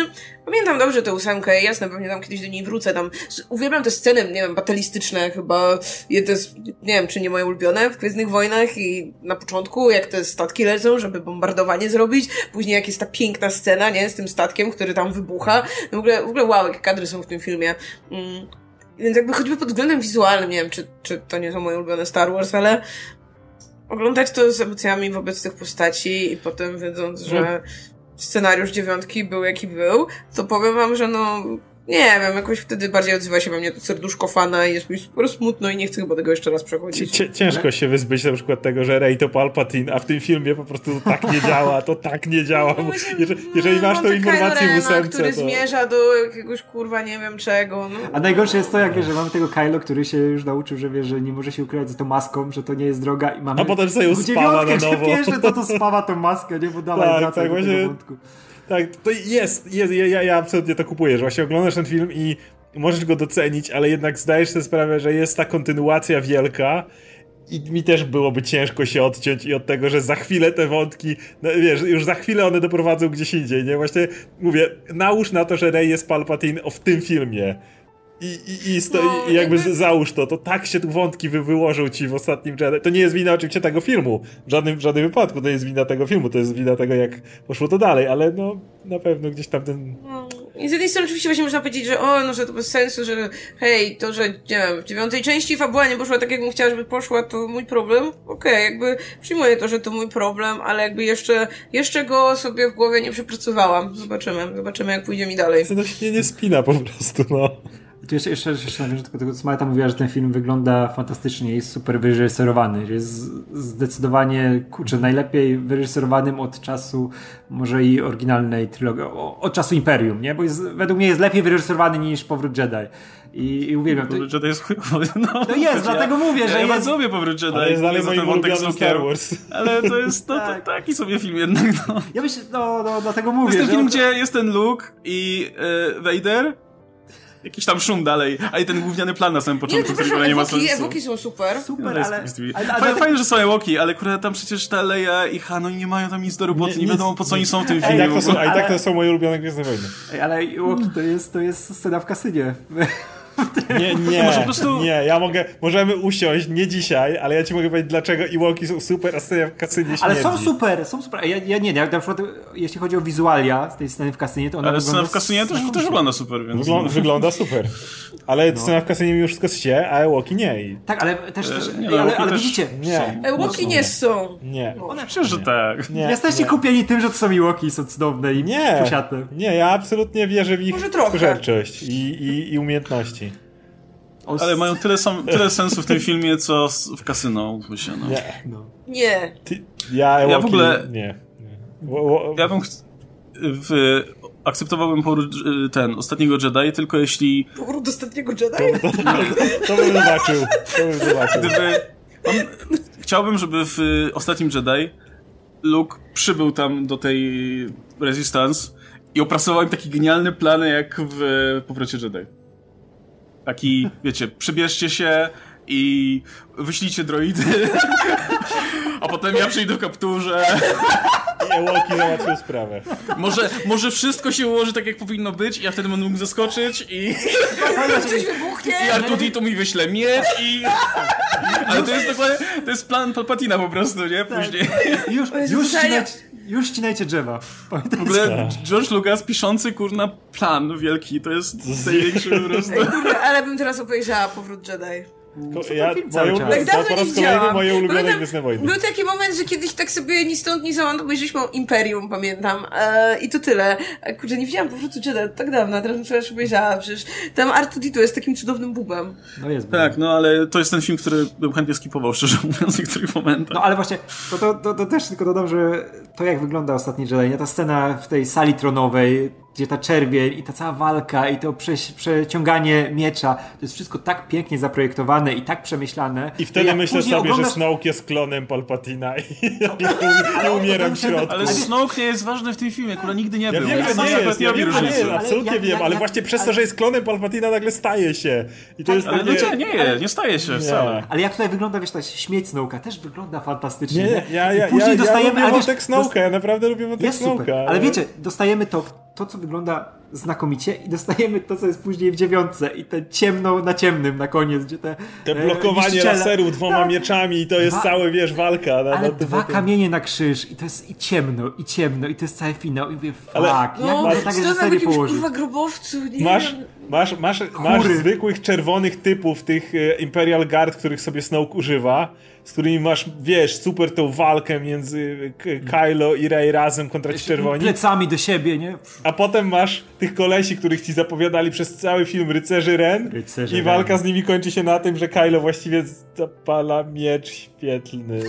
pamiętam dobrze tę ósemkę, jasne, pewnie tam kiedyś do niej wrócę, tam, uwielbiam te sceny, nie wiem, batalistyczne, chyba jedne z, nie wiem, czy nie moje ulubione w Gwiezdnych Wojnach i na początku, jak te statki lecą, żeby bombardowanie zrobić, później jak jest ta piękna scena, nie, z tym statkiem, który tam wybucha, no w ogóle, w ogóle wow, jakie kadry są w tym filmie. Mm. Więc jakby choćby pod względem wizualnym, nie wiem, czy, czy to nie są moje ulubione Star Wars, ale oglądać to z emocjami wobec tych postaci i potem wiedząc, że scenariusz dziewiątki był jaki był, to powiem wam, że no Nie wiem, jakoś wtedy bardziej odzywa się we mnie to serduszko fana i jest mi super smutno i nie chcę chyba tego jeszcze raz przechodzić. Ciężko się wyzbyć na przykład tego, że Rey to Palpatine, a w tym filmie po prostu to tak nie działa, to tak nie działa. Bo Właśnie, jeżeli, jeżeli masz tą informację Kylo w Rena, ósemce, który to... zmierza do jakiegoś kurwa nie wiem czego. No. A najgorsze jest to, jak że mamy tego Kylo, który się już nauczył, że wiesz, że nie może się ukrywać za tą maską, że to nie jest droga i mamy... A potem sobie ją w spawa na nowo. Pierwsze, co to spawa tą maskę, nie? Bo dawaj, Tak, wracaj tak, do tego właśnie- wątku. Tak, to jest, jest ja, ja, absolutnie to kupuję, że właśnie oglądasz ten film i możesz go docenić, ale jednak zdajesz sobie sprawę, że jest ta kontynuacja wielka i mi też byłoby ciężko się odciąć i od tego, że za chwilę te wątki, no wiesz, już za chwilę one doprowadzą gdzieś indziej, nie? Właśnie mówię, nałóż na to, że Rey jest Palpatine w tym filmie. I, i, i, sto, No, i jakby załóż to, to tak się tu wątki wy, wyłożą ci w ostatnim Jedi. To nie jest wina oczywiście tego filmu, w żadnym, w żadnym wypadku to jest wina tego filmu, to jest wina tego jak poszło to dalej, ale no na pewno gdzieś tam ten... No. I z jednej strony oczywiście właśnie można powiedzieć, że o, no, że to bez sensu, że hej, to, że nie wiem, w dziewiątej części fabuła nie poszła tak, jak bym chciała, żeby poszła, to mój problem. Okej, jakby przyjmuję to, że to mój problem, ale jakby jeszcze, jeszcze go sobie w głowie nie przepracowałam. Zobaczymy, zobaczymy jak pójdzie mi dalej. To się nie spina po prostu, no. Tu jeszcze, jeszcze, jeszcze nawiążę tylko tego, co Marta mówiła, że ten film wygląda fantastycznie, jest super wyreżyserowany, jest zdecydowanie, kurczę, najlepiej wyreżyserowanym od czasu może i oryginalnej trylogii, od czasu Imperium, nie? Bo jest, według mnie jest lepiej wyreżyserowany niż Powrót Jedi. I, i uwielbiam to. Powrót Jedi jest chujowy. No, No jest, dlatego mówię, że ja jest- bardzo lubię Powrót Jedi. Ale jest dalej moim ulubionym. Star Wars. Ale to jest no, Tak. to, taki sobie film jednak, no. Ja myślę, no, no dlatego To mówię, jest ten że film, on- gdzie jest ten Luke i e, Vader. Jakiś tam szum dalej, a i ten gówniany plan na samym Nie, początku, który przepraszam, nie ma ewoki, sensu. ewoki są super. super, No, ale... ale, jest- ale, ale fajne, że są Ewoki, ale kurde, tam przecież ta Leia i Han, oni nie mają tam nic do roboty, Nie- nie, wiadomo po co oni są w tym filmie. tak a i tak to są moje ulubione Gwiezdne Wojny. Ej, ale Łoki to jest, to jest scena w kasynie. Nie, nie, Może po prostu- nie, ja mogę, możemy usiąść, nie dzisiaj, ale ja ci mogę powiedzieć, dlaczego Ewoki są super, a scena w kasynie śmierdzi. Ale są super, są super. Ja, ja nie, ja na przykład jeśli chodzi o wizualia z tej sceny w kasynie, to ona Ale scena w kasynie też, też wygląda super, więc... Wygląda, wygląda super. Ale No. scena w kasynie mi już wszystko się, a Ewoki nie. I Tak, ale też, też nie, no, ale, Ewoki ale też widzicie, nie. Ewoki nie są. Nie. Przecież, że tak. Nie. jesteście nie. kupieni tym, że to są Miłoki są cudowne i Nie, posiate. nie, ja absolutnie wierzę w ich Może trochę. tchórzeczość i, i, i umiejętności. Ale mają tyle, sam, tyle sensu w tym filmie, co w kasyno, mówmy się, no. Nie. no. Nie. Ty, ja Ewoki, w ogóle- Nie. nie. Ja bym ch- w, akceptowałbym powrót y, ten, ostatniego Jedi, tylko jeśli Powrót ostatniego Jedi? to bym zobaczył. To bym zobaczył. gdyby... On, chciałbym, żeby w ostatnim Jedi Luke przybył tam do tej Resistance i opracował im taki genialny plan jak w Powrocie Jedi. Taki, wiecie, przybierzcie się i wyślijcie droidy, a potem ja przyjdę w kapturze. I Ewoki załatwił sprawę. Może, może wszystko się ułoży tak, jak powinno być i ja wtedy będę mógł zaskoczyć i, Coś wybuchnie! i Artuditu mi wyśle miecz i... Ale to jest dokładnie, to jest plan Palpatina po prostu, nie? Później. Już, już, ścinajcie, już ścinajcie drzewa. W ogóle George Lucas piszący, kurna, plan wielki, to jest największy po prostu. Ej, kurde, ale bym teraz obejrzała Powrót Jedi. To, ja, film cały moje, czas. Tak po nie raz kolejny moje ulubione Pamiętam, Gwiezdne Wojny. Był taki moment, że kiedyś tak sobie ni stąd, ni zowąd obejrzeliśmy Imperium, pamiętam. E, I to tyle. E, Kurczę, nie widziałam Powrotu Jedi tak dawno, a teraz bym przecież obejrzała. Przecież tam Artuditu jest takim cudownym bubem. No jest. Tak, no ale to jest ten film, który bym chętnie skipował, szczerze mówiąc, w niektórych momentach. No ale właśnie, to, to, to, to też tylko dodam, że to jak wygląda ostatni Jedi? Ta scena w tej sali tronowej, gdzie ta czerwień i ta cała walka i to prze, przeciąganie miecza, to jest wszystko tak pięknie zaprojektowane i tak przemyślane. I wtedy myślę sobie, oglądasz- że Snoke jest klonem Palpatina i ja nie, ale nie umieram w się- środku. Ale Snoke nie jest ważny w tym filmie, kurwa, nigdy nie Ja był. wiem, że nie jest, ja wiem, że nie jest, absolutnie jak- wiem, ale właśnie przez to, że jest klonem Palpatina nagle staje się. I to jest Ale takie... no nie, nie, nie, nie staje się wcale. Ale jak tutaj wygląda, wiesz, ta śmieć Snowka też wygląda fantastycznie. Nie, Nie, ja, I ja, później ja, ja dostajemy, lubię ale wiesz, wątek Snowka, ja naprawdę lubię wątek super, ale wiecie, dostajemy to, to, co wygląda znakomicie i dostajemy to, co jest później w dziewiątce i te ciemno na ciemnym na koniec, gdzie te Te e, blokowanie niszczyciele- laserów dwoma Tak, mieczami i to jest Dwa- całe, wiesz, walka. Na, Ale na dwa tym- kamienie na krzyż i to jest i ciemno, i ciemno, i to jest cały finał i mówię, fuck, Ale- jak No, można tak jakimś położyć? kurwa grobowcu, nie Masz, wiem. Masz, masz, masz zwykłych czerwonych typów, tych e, Imperial Guard, których sobie Snoke używa, z którymi masz, wiesz, super tą walkę między Kylo i Rey razem kontra ci czerwoni. Plecami do siebie, nie? A potem masz tych kolesi, których ci zapowiadali przez cały film Rycerzy Ren Rycerzy i Ren. walka z nimi kończy się na tym, że Kylo właściwie zapala miecz świetlny.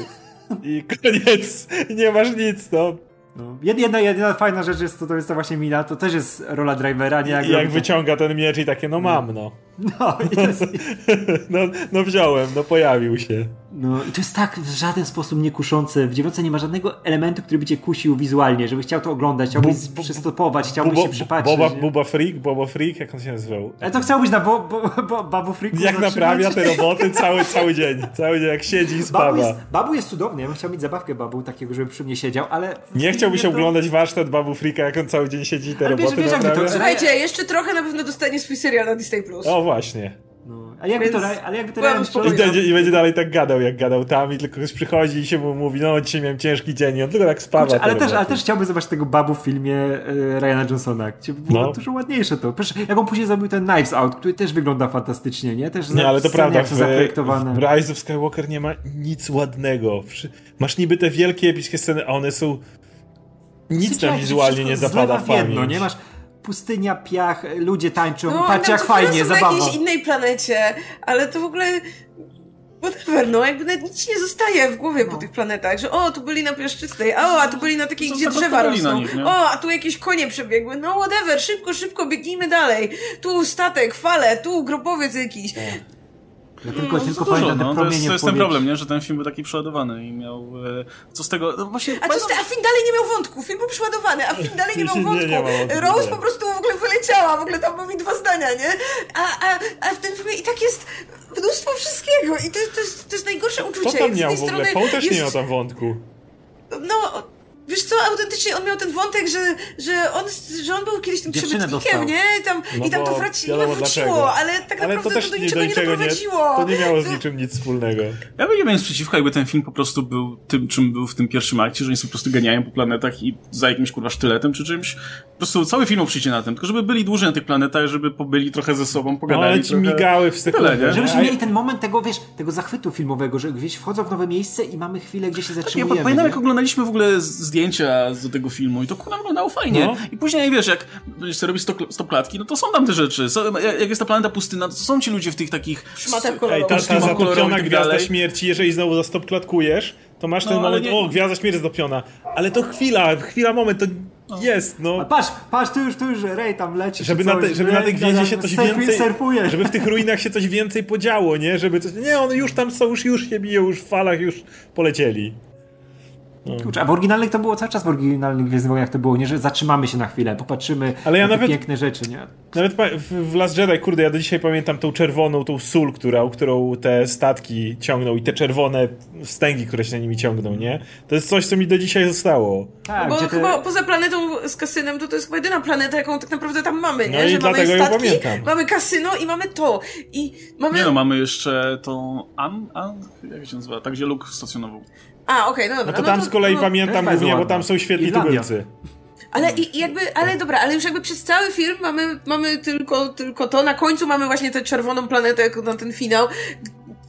I koniec. Nie masz nic, no. No. Jed- Jedna, jedna fajna rzecz jest to, to jest to właśnie mina, to też jest rola drivera, nie? I jak wyciąga ten miecz i takie, no mam, no. No, jest, No, no wziąłem, no pojawił się. No i to jest tak w żaden sposób nie kuszące. W dziewiątce nie ma żadnego elementu, który by cię kusił wizualnie, żeby chciał to oglądać, chciałbyś Bu- bu- przystopować, chciałbyś Bubo- się przypatrzeć. Boba? Buba Freak, Boba Freak, jak on się nazywał? Ale to chciałbyś na bo, bo, bo, Babu Freaku Jak naprawia te roboty cały, cały dzień. Cały dzień jak siedzi i Babu spawa. jest, babu jest cudowny, ja bym chciał mieć zabawkę Babu, takiego, żeby przy mnie siedział, ale... Nie chciałbyś to- oglądać warsztat Babu Freaka, jak on cały dzień siedzi i te Ale wiesz, roboty wiesz, jakby to-? Słuchajcie, jeszcze trochę na pewno dostanie swój serial na Disney+. Plus. O właśnie. No, a jakby to, ale jakby to. I będzie, I będzie dalej tak gadał, jak gadał tam i tylko ktoś przychodzi i się mu mówi, no dzisiaj miałem ciężki dzień i on tylko tak spawa. Kurczę, ale, też, ale też chciałbym zobaczyć tego babu w filmie e, Ryana Johnsona, gdzie było No. dużo ładniejsze to. Proszę, jak on później zrobił ten Knives Out, który też wygląda fantastycznie, nie? Też Nie, ale to prawda, w, zaprojektowane. w Rise of Skywalker nie ma nic ładnego. Masz niby te wielkie, epickie sceny, a one są... Nic tam wizualnie nie zapada w w jedno, pamięć. nie? Masz pustynia, piach, ludzie tańczą, No, patrz no, jak co fajnie, zabawa. na jakiejś innej planecie, ale to w ogóle... Whatever, no jakby nawet nic nie zostaje w głowie No. po tych planetach, że o, tu byli na piaszczystej, o, a tu byli na takiej, gdzie drzewa rosną, nich, o, a tu jakieś konie przebiegły, no whatever, szybko, szybko, biegnijmy dalej, tu statek, fale, tu grobowiec jakiś. Ja tylko, tylko Dużo, pamiętam te no, to jest, to jest ten problem, nie? że ten film był taki przeładowany i miał... E, co z tego... No właśnie, A, co z te, a film dalej nie miał wątku, film był przeładowany, a film dalej nie miał wątku. nie Rose nie. po prostu w ogóle wyleciała, w ogóle tam mówi dwa zdania, nie? A, a, a w tym filmie i tak jest mnóstwo wszystkiego i to, jest- to, jest, to jest najgorsze uczucie. Kto tam miał w ogóle? Paul też jest- nie miał tam wątku. No, wiesz co, autentycznie on miał ten wątek, że, że, on, że on był kiedyś tym dostał. nie? I tam, No i tam to wróciło, dlaczego. ale tak Ale naprawdę to też to do nie, niczego do nie niczego nie, doprowadziło. to nie miało z niczym nic wspólnego. Ja bym nie miał nic przeciwko, jakby ten film po prostu był tym, czym był w tym pierwszym akcie, że oni sobie po prostu ganiają po planetach i za jakimś kurwa sztyletem czy czymś. Po prostu cały film oprzyjdzie na tym, tylko żeby byli dłużej na tych planetach, żeby pobyli trochę ze sobą, No, pogadali ale ci trochę. migały w nie? sekundę. Żebyśmy mieli ten moment tego, wiesz, tego zachwytu filmowego, że gdzieś wchodzą w nowe miejsce i mamy chwilę, gdzie się Ja zatrzymujemy. pamiętam, nie? jak oglądaliśmy w ogóle z- zdjęcia z do tego filmu i to kurwa wyglądało fajnie. No. I później, wiesz, jak będziesz sobie robić stop, stop klatki, no to są tam te rzeczy. Są, jak jest ta planeta pustyna, to są ci ludzie w tych takich... Szmatach Ej, kolorowych. ta, ta kolorowych zatopiona tak gwiazda śmierci, jeżeli znowu zastopklatkujesz, to masz No, ten moment, nie- o, gwiazda śmierci zatopiona. Ale to chwila, chwila, moment, to jest, A no. patrz, patrz, tu już, tu już Ray tam leci. Żeby na, te, żeby na tej gwieździe się coś więcej... Surfuje. Żeby w tych ruinach się coś więcej podziało, nie? Żeby coś... Nie, one już tam są, już, już się biją, już w falach, już polecieli. Kurczę, a w oryginalnych to było cały czas w oryginalnych Gwiezdnych Wojnach to było, nie? Że zatrzymamy się na chwilę, popatrzymy Ale ja na te nawet- piękne rzeczy, nie? Nawet w, Last Jedi, kurde, ja do dzisiaj pamiętam tą czerwoną, tą sól, która, którą te statki ciągną i te czerwone wstęgi, które się na nimi ciągną, nie? To jest coś, co mi do dzisiaj zostało. Tak, Bo gdzie te... chyba poza planetą z kasynem, to to jest chyba jedyna planeta, jaką tak naprawdę tam mamy, nie? No i że mamy statki, mamy kasyno i mamy to. I mamy... Nie no, mamy jeszcze tą... An? An? Jak się nazywa? Tak, gdzie Luke stacjonował. A, okej, no No dobra. to tam z kolei no, pamiętam głównie, bo tam są świetni Irlandia. tubylcy. Ale i, i jakby, ale dobra, ale już jakby przez cały film mamy, mamy tylko, tylko to. Na końcu mamy właśnie tę czerwoną planetę jako na ten finał.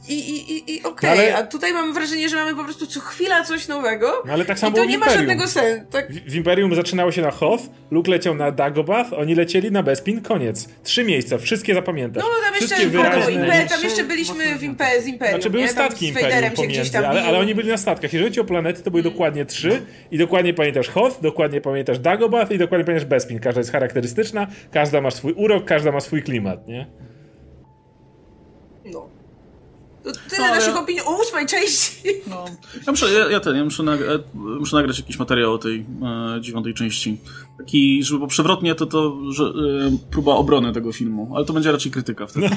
I, i, i, i okej, No ale- a tutaj mam wrażenie, że mamy po prostu co chwila coś nowego. No ale tak samo I to nie ma żadnego sensu. Tak, W, w Imperium zaczynało się na Hoth, Luke leciał na Dagobah, oni lecieli na Bespin, koniec. Trzy miejsca, wszystkie zapamiętasz. no tam jeszcze wszystkie wyraźne. Imper, tam jeszcze byliśmy w Imper, z Imperium, Znaczy były nie? Tam statki z Imperium Vaderem się gdzieś pomiędzy, tam ale, ale oni byli na statkach. Jeżeli chodzi o planety, to były dokładnie trzy i dokładnie pamiętasz Hoth, dokładnie pamiętasz Dagobah i dokładnie pamiętasz Bespin. Każda jest charakterystyczna, każda ma swój urok, każda ma swój klimat, nie? No. To tyle No, naszych opinii o ósmej części. No, ja muszę, ja, ja ten, ja muszę, nag, e, muszę nagrać jakiś materiał o tej e, dziewiątej części. Taki, żeby było przewrotnie, to to że, e, próba obrony tego filmu, ale to będzie raczej krytyka wtedy.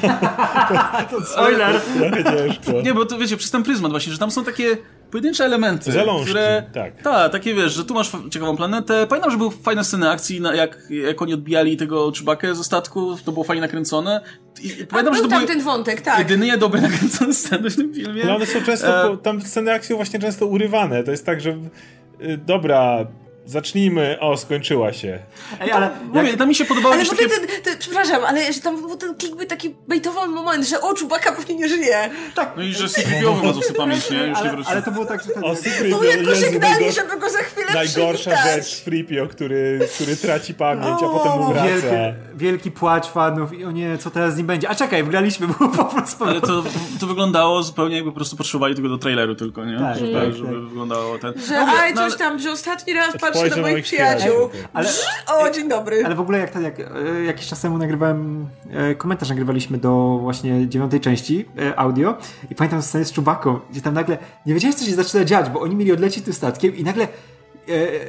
Spoiler! Trochę ciężko. Nie, bo to wiecie, przez ten pryzmat właśnie, że tam są takie pojedyncze elementy, Zalążki, które... tak. Tak, takie wiesz, że tu masz ciekawą planetę. Pamiętam, że były fajne sceny akcji, jak, jak oni odbijali tego Chewbackę ze statku, to było fajnie nakręcone. I, pamiętam, że był to tam były ten wątek, tak. jedynie dobre nakręcone sceny w tym filmie. Ale one są często, E, tam sceny akcji są właśnie często urywane. To jest tak, że y, dobra, zacznijmy, o, skończyła się. Ej, ale Mówię, jak, tam mi się podobało Ale w ogóle takie... ten, ten, przepraszam, ale że tam był ten klik był taki bejtowy moment, że o, Czubaka pewnie nie żyje. tak, No i że sypiowy ma został pamięć, nie? Już nie ale, wrócił. ale to było tak, że ten, O, Secret, No jak go żegnali, najgor- żeby go za chwilę Najgorsza przywitać. rzecz Freepio, który, który traci pamięć, a O, potem mu wraca. wielki, wielki płacz fanów i o nie, co teraz z nim będzie? A czekaj, wgraliśmy, bo po prostu... Ale to, to wyglądało zupełnie jakby po prostu potrzebowali tego do traileru tylko, nie? Tak, żeby, tak, żeby tak. wyglądało ten... Że No mówię, aj, coś tam, że ostatni raz patrzę Spojrzę na na moich moich przyjaciół. Ale- O, dzień dobry. Ale w ogóle jak, tak, jak e, jakiś czas temu nagrywałem e, komentarz nagrywaliśmy do właśnie dziewiątej części e, audio i pamiętam scenę z Czubaką, gdzie tam nagle nie wiedziałeś co się zaczyna dziać, bo oni mieli odlecieć tym statkiem i nagle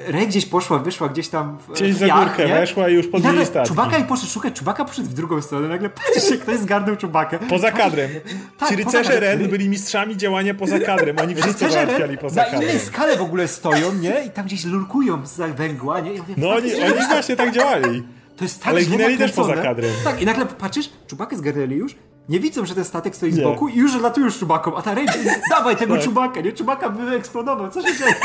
Rey gdzieś poszła, wyszła gdzieś tam w, Gdzieś za górkę nie? weszła i już I podjęli nagle statki. Czubaka i poszedł szukać, Czubaka poszedł w drugą stronę, nagle patrz się, ktoś zgarnął Czubakę. Poza kadrem. Tak, Ci rycerze kadrem. Ren byli mistrzami działania poza kadrem. Oni Rycerze załatwiali poza na innej kadrem. skale w ogóle stoją, nie? I tam gdzieś lurkują z węgła, nie? I ja mówię, No oni, oni właśnie tak działali. To jest tak Ale ginęli też poza kadrem. Tak, i nagle patrzysz, czubakę zgarnęli już, nie widzą, że ten statek stoi z Nie. boku i już latują z czubaką, a ta Rey, dawaj tego Tak. czubaka, nie? Czubaka by eksplodował, co się dzieje?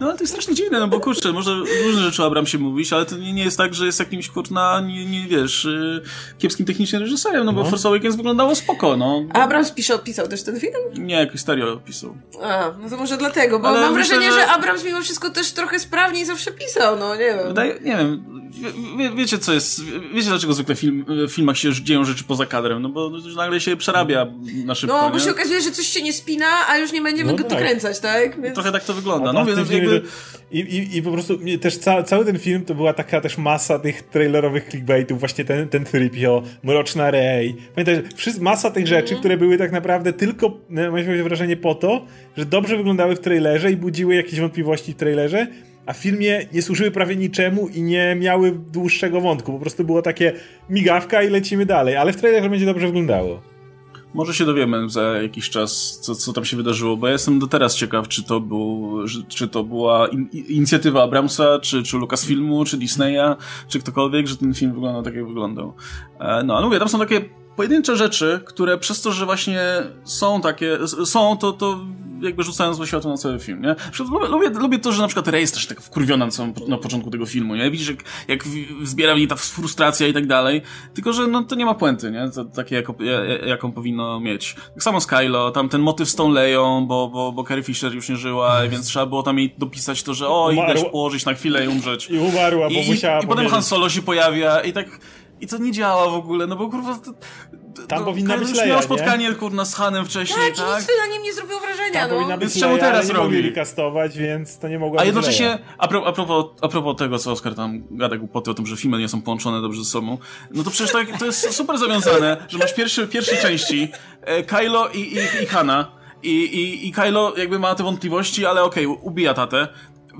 No ale to jest strasznie dziwne, no bo kurczę, może różne rzeczy o Abramsie mówić, ale to nie, nie jest tak, że jest jakimś kurna, nie, nie wiesz, y, kiepskim technicznie reżyserem, no bo Force Awakens wyglądało spoko, no. A Abrams pisał, pisał też ten film? Nie, jakoś serio pisał. A, no to może dlatego, bo Ale mam myślę, wrażenie, że- że Abrams mimo wszystko też trochę sprawniej zawsze pisał, no nie wiem. Wydaje, nie wiem, wie, wie, wiecie co jest, wiecie dlaczego zwykle film, w filmach się dzieją rzeczy poza kadrem, no bo nagle się przerabia na szybko, No, bo nie? się okazuje, że coś się nie spina, a już nie będziemy No go tak. dokręcać, tak? Więc... Trochę tak to wygląda, no w więc jakby... to- I, i, I po prostu też ca, cały ten film to była taka też masa tych trailerowych clickbaitów, właśnie ten, ten Tripio, Mroczna Rey. Pamiętaj, wszyscy, masa tych rzeczy, które były tak naprawdę tylko, no, wrażenie, po to, że dobrze wyglądały w trailerze i budziły jakieś wątpliwości w trailerze, a w filmie nie służyły prawie niczemu i nie miały dłuższego wątku. Po prostu było takie migawka i lecimy dalej, ale w trailerze będzie dobrze wyglądało. Może się dowiemy za jakiś czas, co, co tam się wydarzyło, bo ja jestem do teraz ciekaw, czy to, był, czy to była in, inicjatywa Abramsa, czy, czy Lucasfilmu, czy Disneya, czy ktokolwiek, że ten film wyglądał tak, jak wyglądał. E, No, ale mówię, tam są takie pojedyncze rzeczy, które przez to, że właśnie są takie, są, to, to jakby rzucają złe światło na cały film, nie? Lubię, lubię, to, że na przykład Rey jest też tak wkurwiona na, samym, na początku tego filmu, nie? Widzisz, jak, jak wzbiera w niej ta frustracja i tak dalej, tylko, że no, to nie ma puenty, nie? To, takie, jako, ja- ja- jaką powinno mieć. Tak samo z Kylo, tam ten motyw z tą Leją, bo, bo, bo Carrie Fisher już nie żyła, więc trzeba było tam jej dopisać to, że o, się położyć na chwilę i umrzeć. I umarła, bo I, musiała i, i potem Han Solo się pojawia i tak... I to nie działa w ogóle, no bo kurwa... To, to, Tam powinna być już Leia, miała nie? spotkanie, kurna, z Hanem wcześniej, Tak, tak? nic na nim nie zrobiło wrażenia, Tam no. powinna być Więc czemu teraz ale nie mogli robi? recastować, więc to nie mogła A jednocześnie, a, pro, a, propos, a propos tego, co Oskar tam gada głupoty o tym, że filmy nie są połączone dobrze ze sobą, no to przecież tak, to jest super zawiązane, że masz pierwszy, pierwszej części e, Kylo i, i, i Hanna i, i, i Kylo jakby ma te wątpliwości, ale okej, ubija tatę.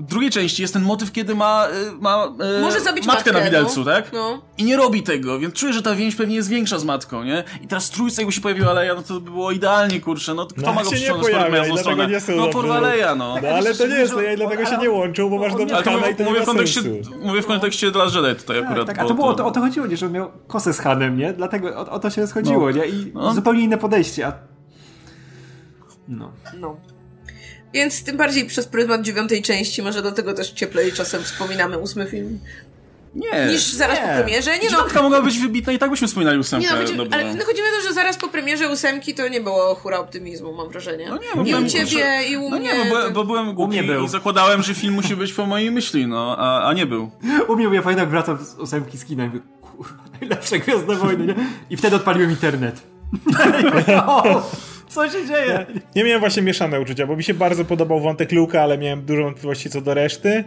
W drugiej części jest ten motyw, kiedy ma, e, ma e, Może zabić matkę, matkę, na widelcu, no. tak? No. I nie robi tego, więc czuję, że ta więź pewnie jest większa z matką, nie? I teraz w trójce jakby się pojawiła Leia, no to by było idealnie, kurczę, no kto No, ma go przyciągnąć z stronę? nie są No porwa Leia, no. No ale to nie jest Leia dlatego się nie łączą, bo masz do to Kana mówię, to mówię, w kontekście, mówię w kontekście dla Jedi tutaj akurat. Tak, a to, było, to, o to chodziło, nie, że on miał kosę z Hanem, nie? Dlatego o, o to się schodziło, No. nie? I No. zupełnie inne podejście, a... No. No. Więc tym bardziej przez pryzmat dziewiątej części, może dlatego też cieplej czasem wspominamy ósmy film, Nie. niż zaraz nie. po premierze. Nie no, Dziewiątka mogła być wybitna i tak byśmy wspominali ósemkę. nie no, chodzi, dobrze. ale no, chodzi mi o to, że zaraz po premierze ósemki to nie było hura optymizmu, mam wrażenie. No nie, bo I byłem- u ciebie, i u No mnie. nie, bo, bo byłem głupi mnie był. i zakładałem, że film musi być po mojej myśli, no, a, a nie był. U mnie, ja pamiętam, jak wracam z ósemki z kina i mówię, kurwa, najlepsze Gwiazdy Wojny, nie? I wtedy odpaliłem internet. o, co się dzieje? Nie miałem właśnie mieszane uczucia, bo mi się bardzo podobał wątek Luka, ale miałem dużo wątpliwości co do reszty.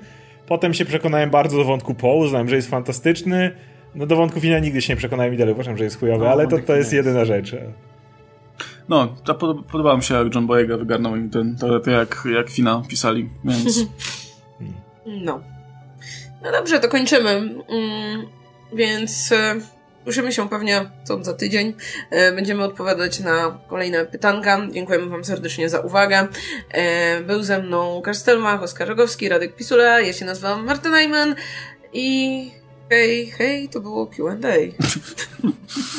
Potem się przekonałem bardzo do wątku Poe, uznałem, że jest fantastyczny. No do wątku Fina nigdy się nie przekonałem i dalej uważam, że jest chujowy, No, ale to, to jest jedyna rzecz. No, to pod, podobało mi się, jak John Boyega wygarnął im ten, to, to jak, jak Fina pisali, więc... No. No dobrze, to kończymy. Mm, więc e, słyszymy się pewnie co za tydzień. E, będziemy odpowiadać na kolejne pytanka. Dziękujemy Wam serdecznie za uwagę. E, był ze mną Łukasz Stelmach, Oskar Rogowski, Radek Pisula. Ja się nazywam Marta Najman i hej, hej, to było Q&A.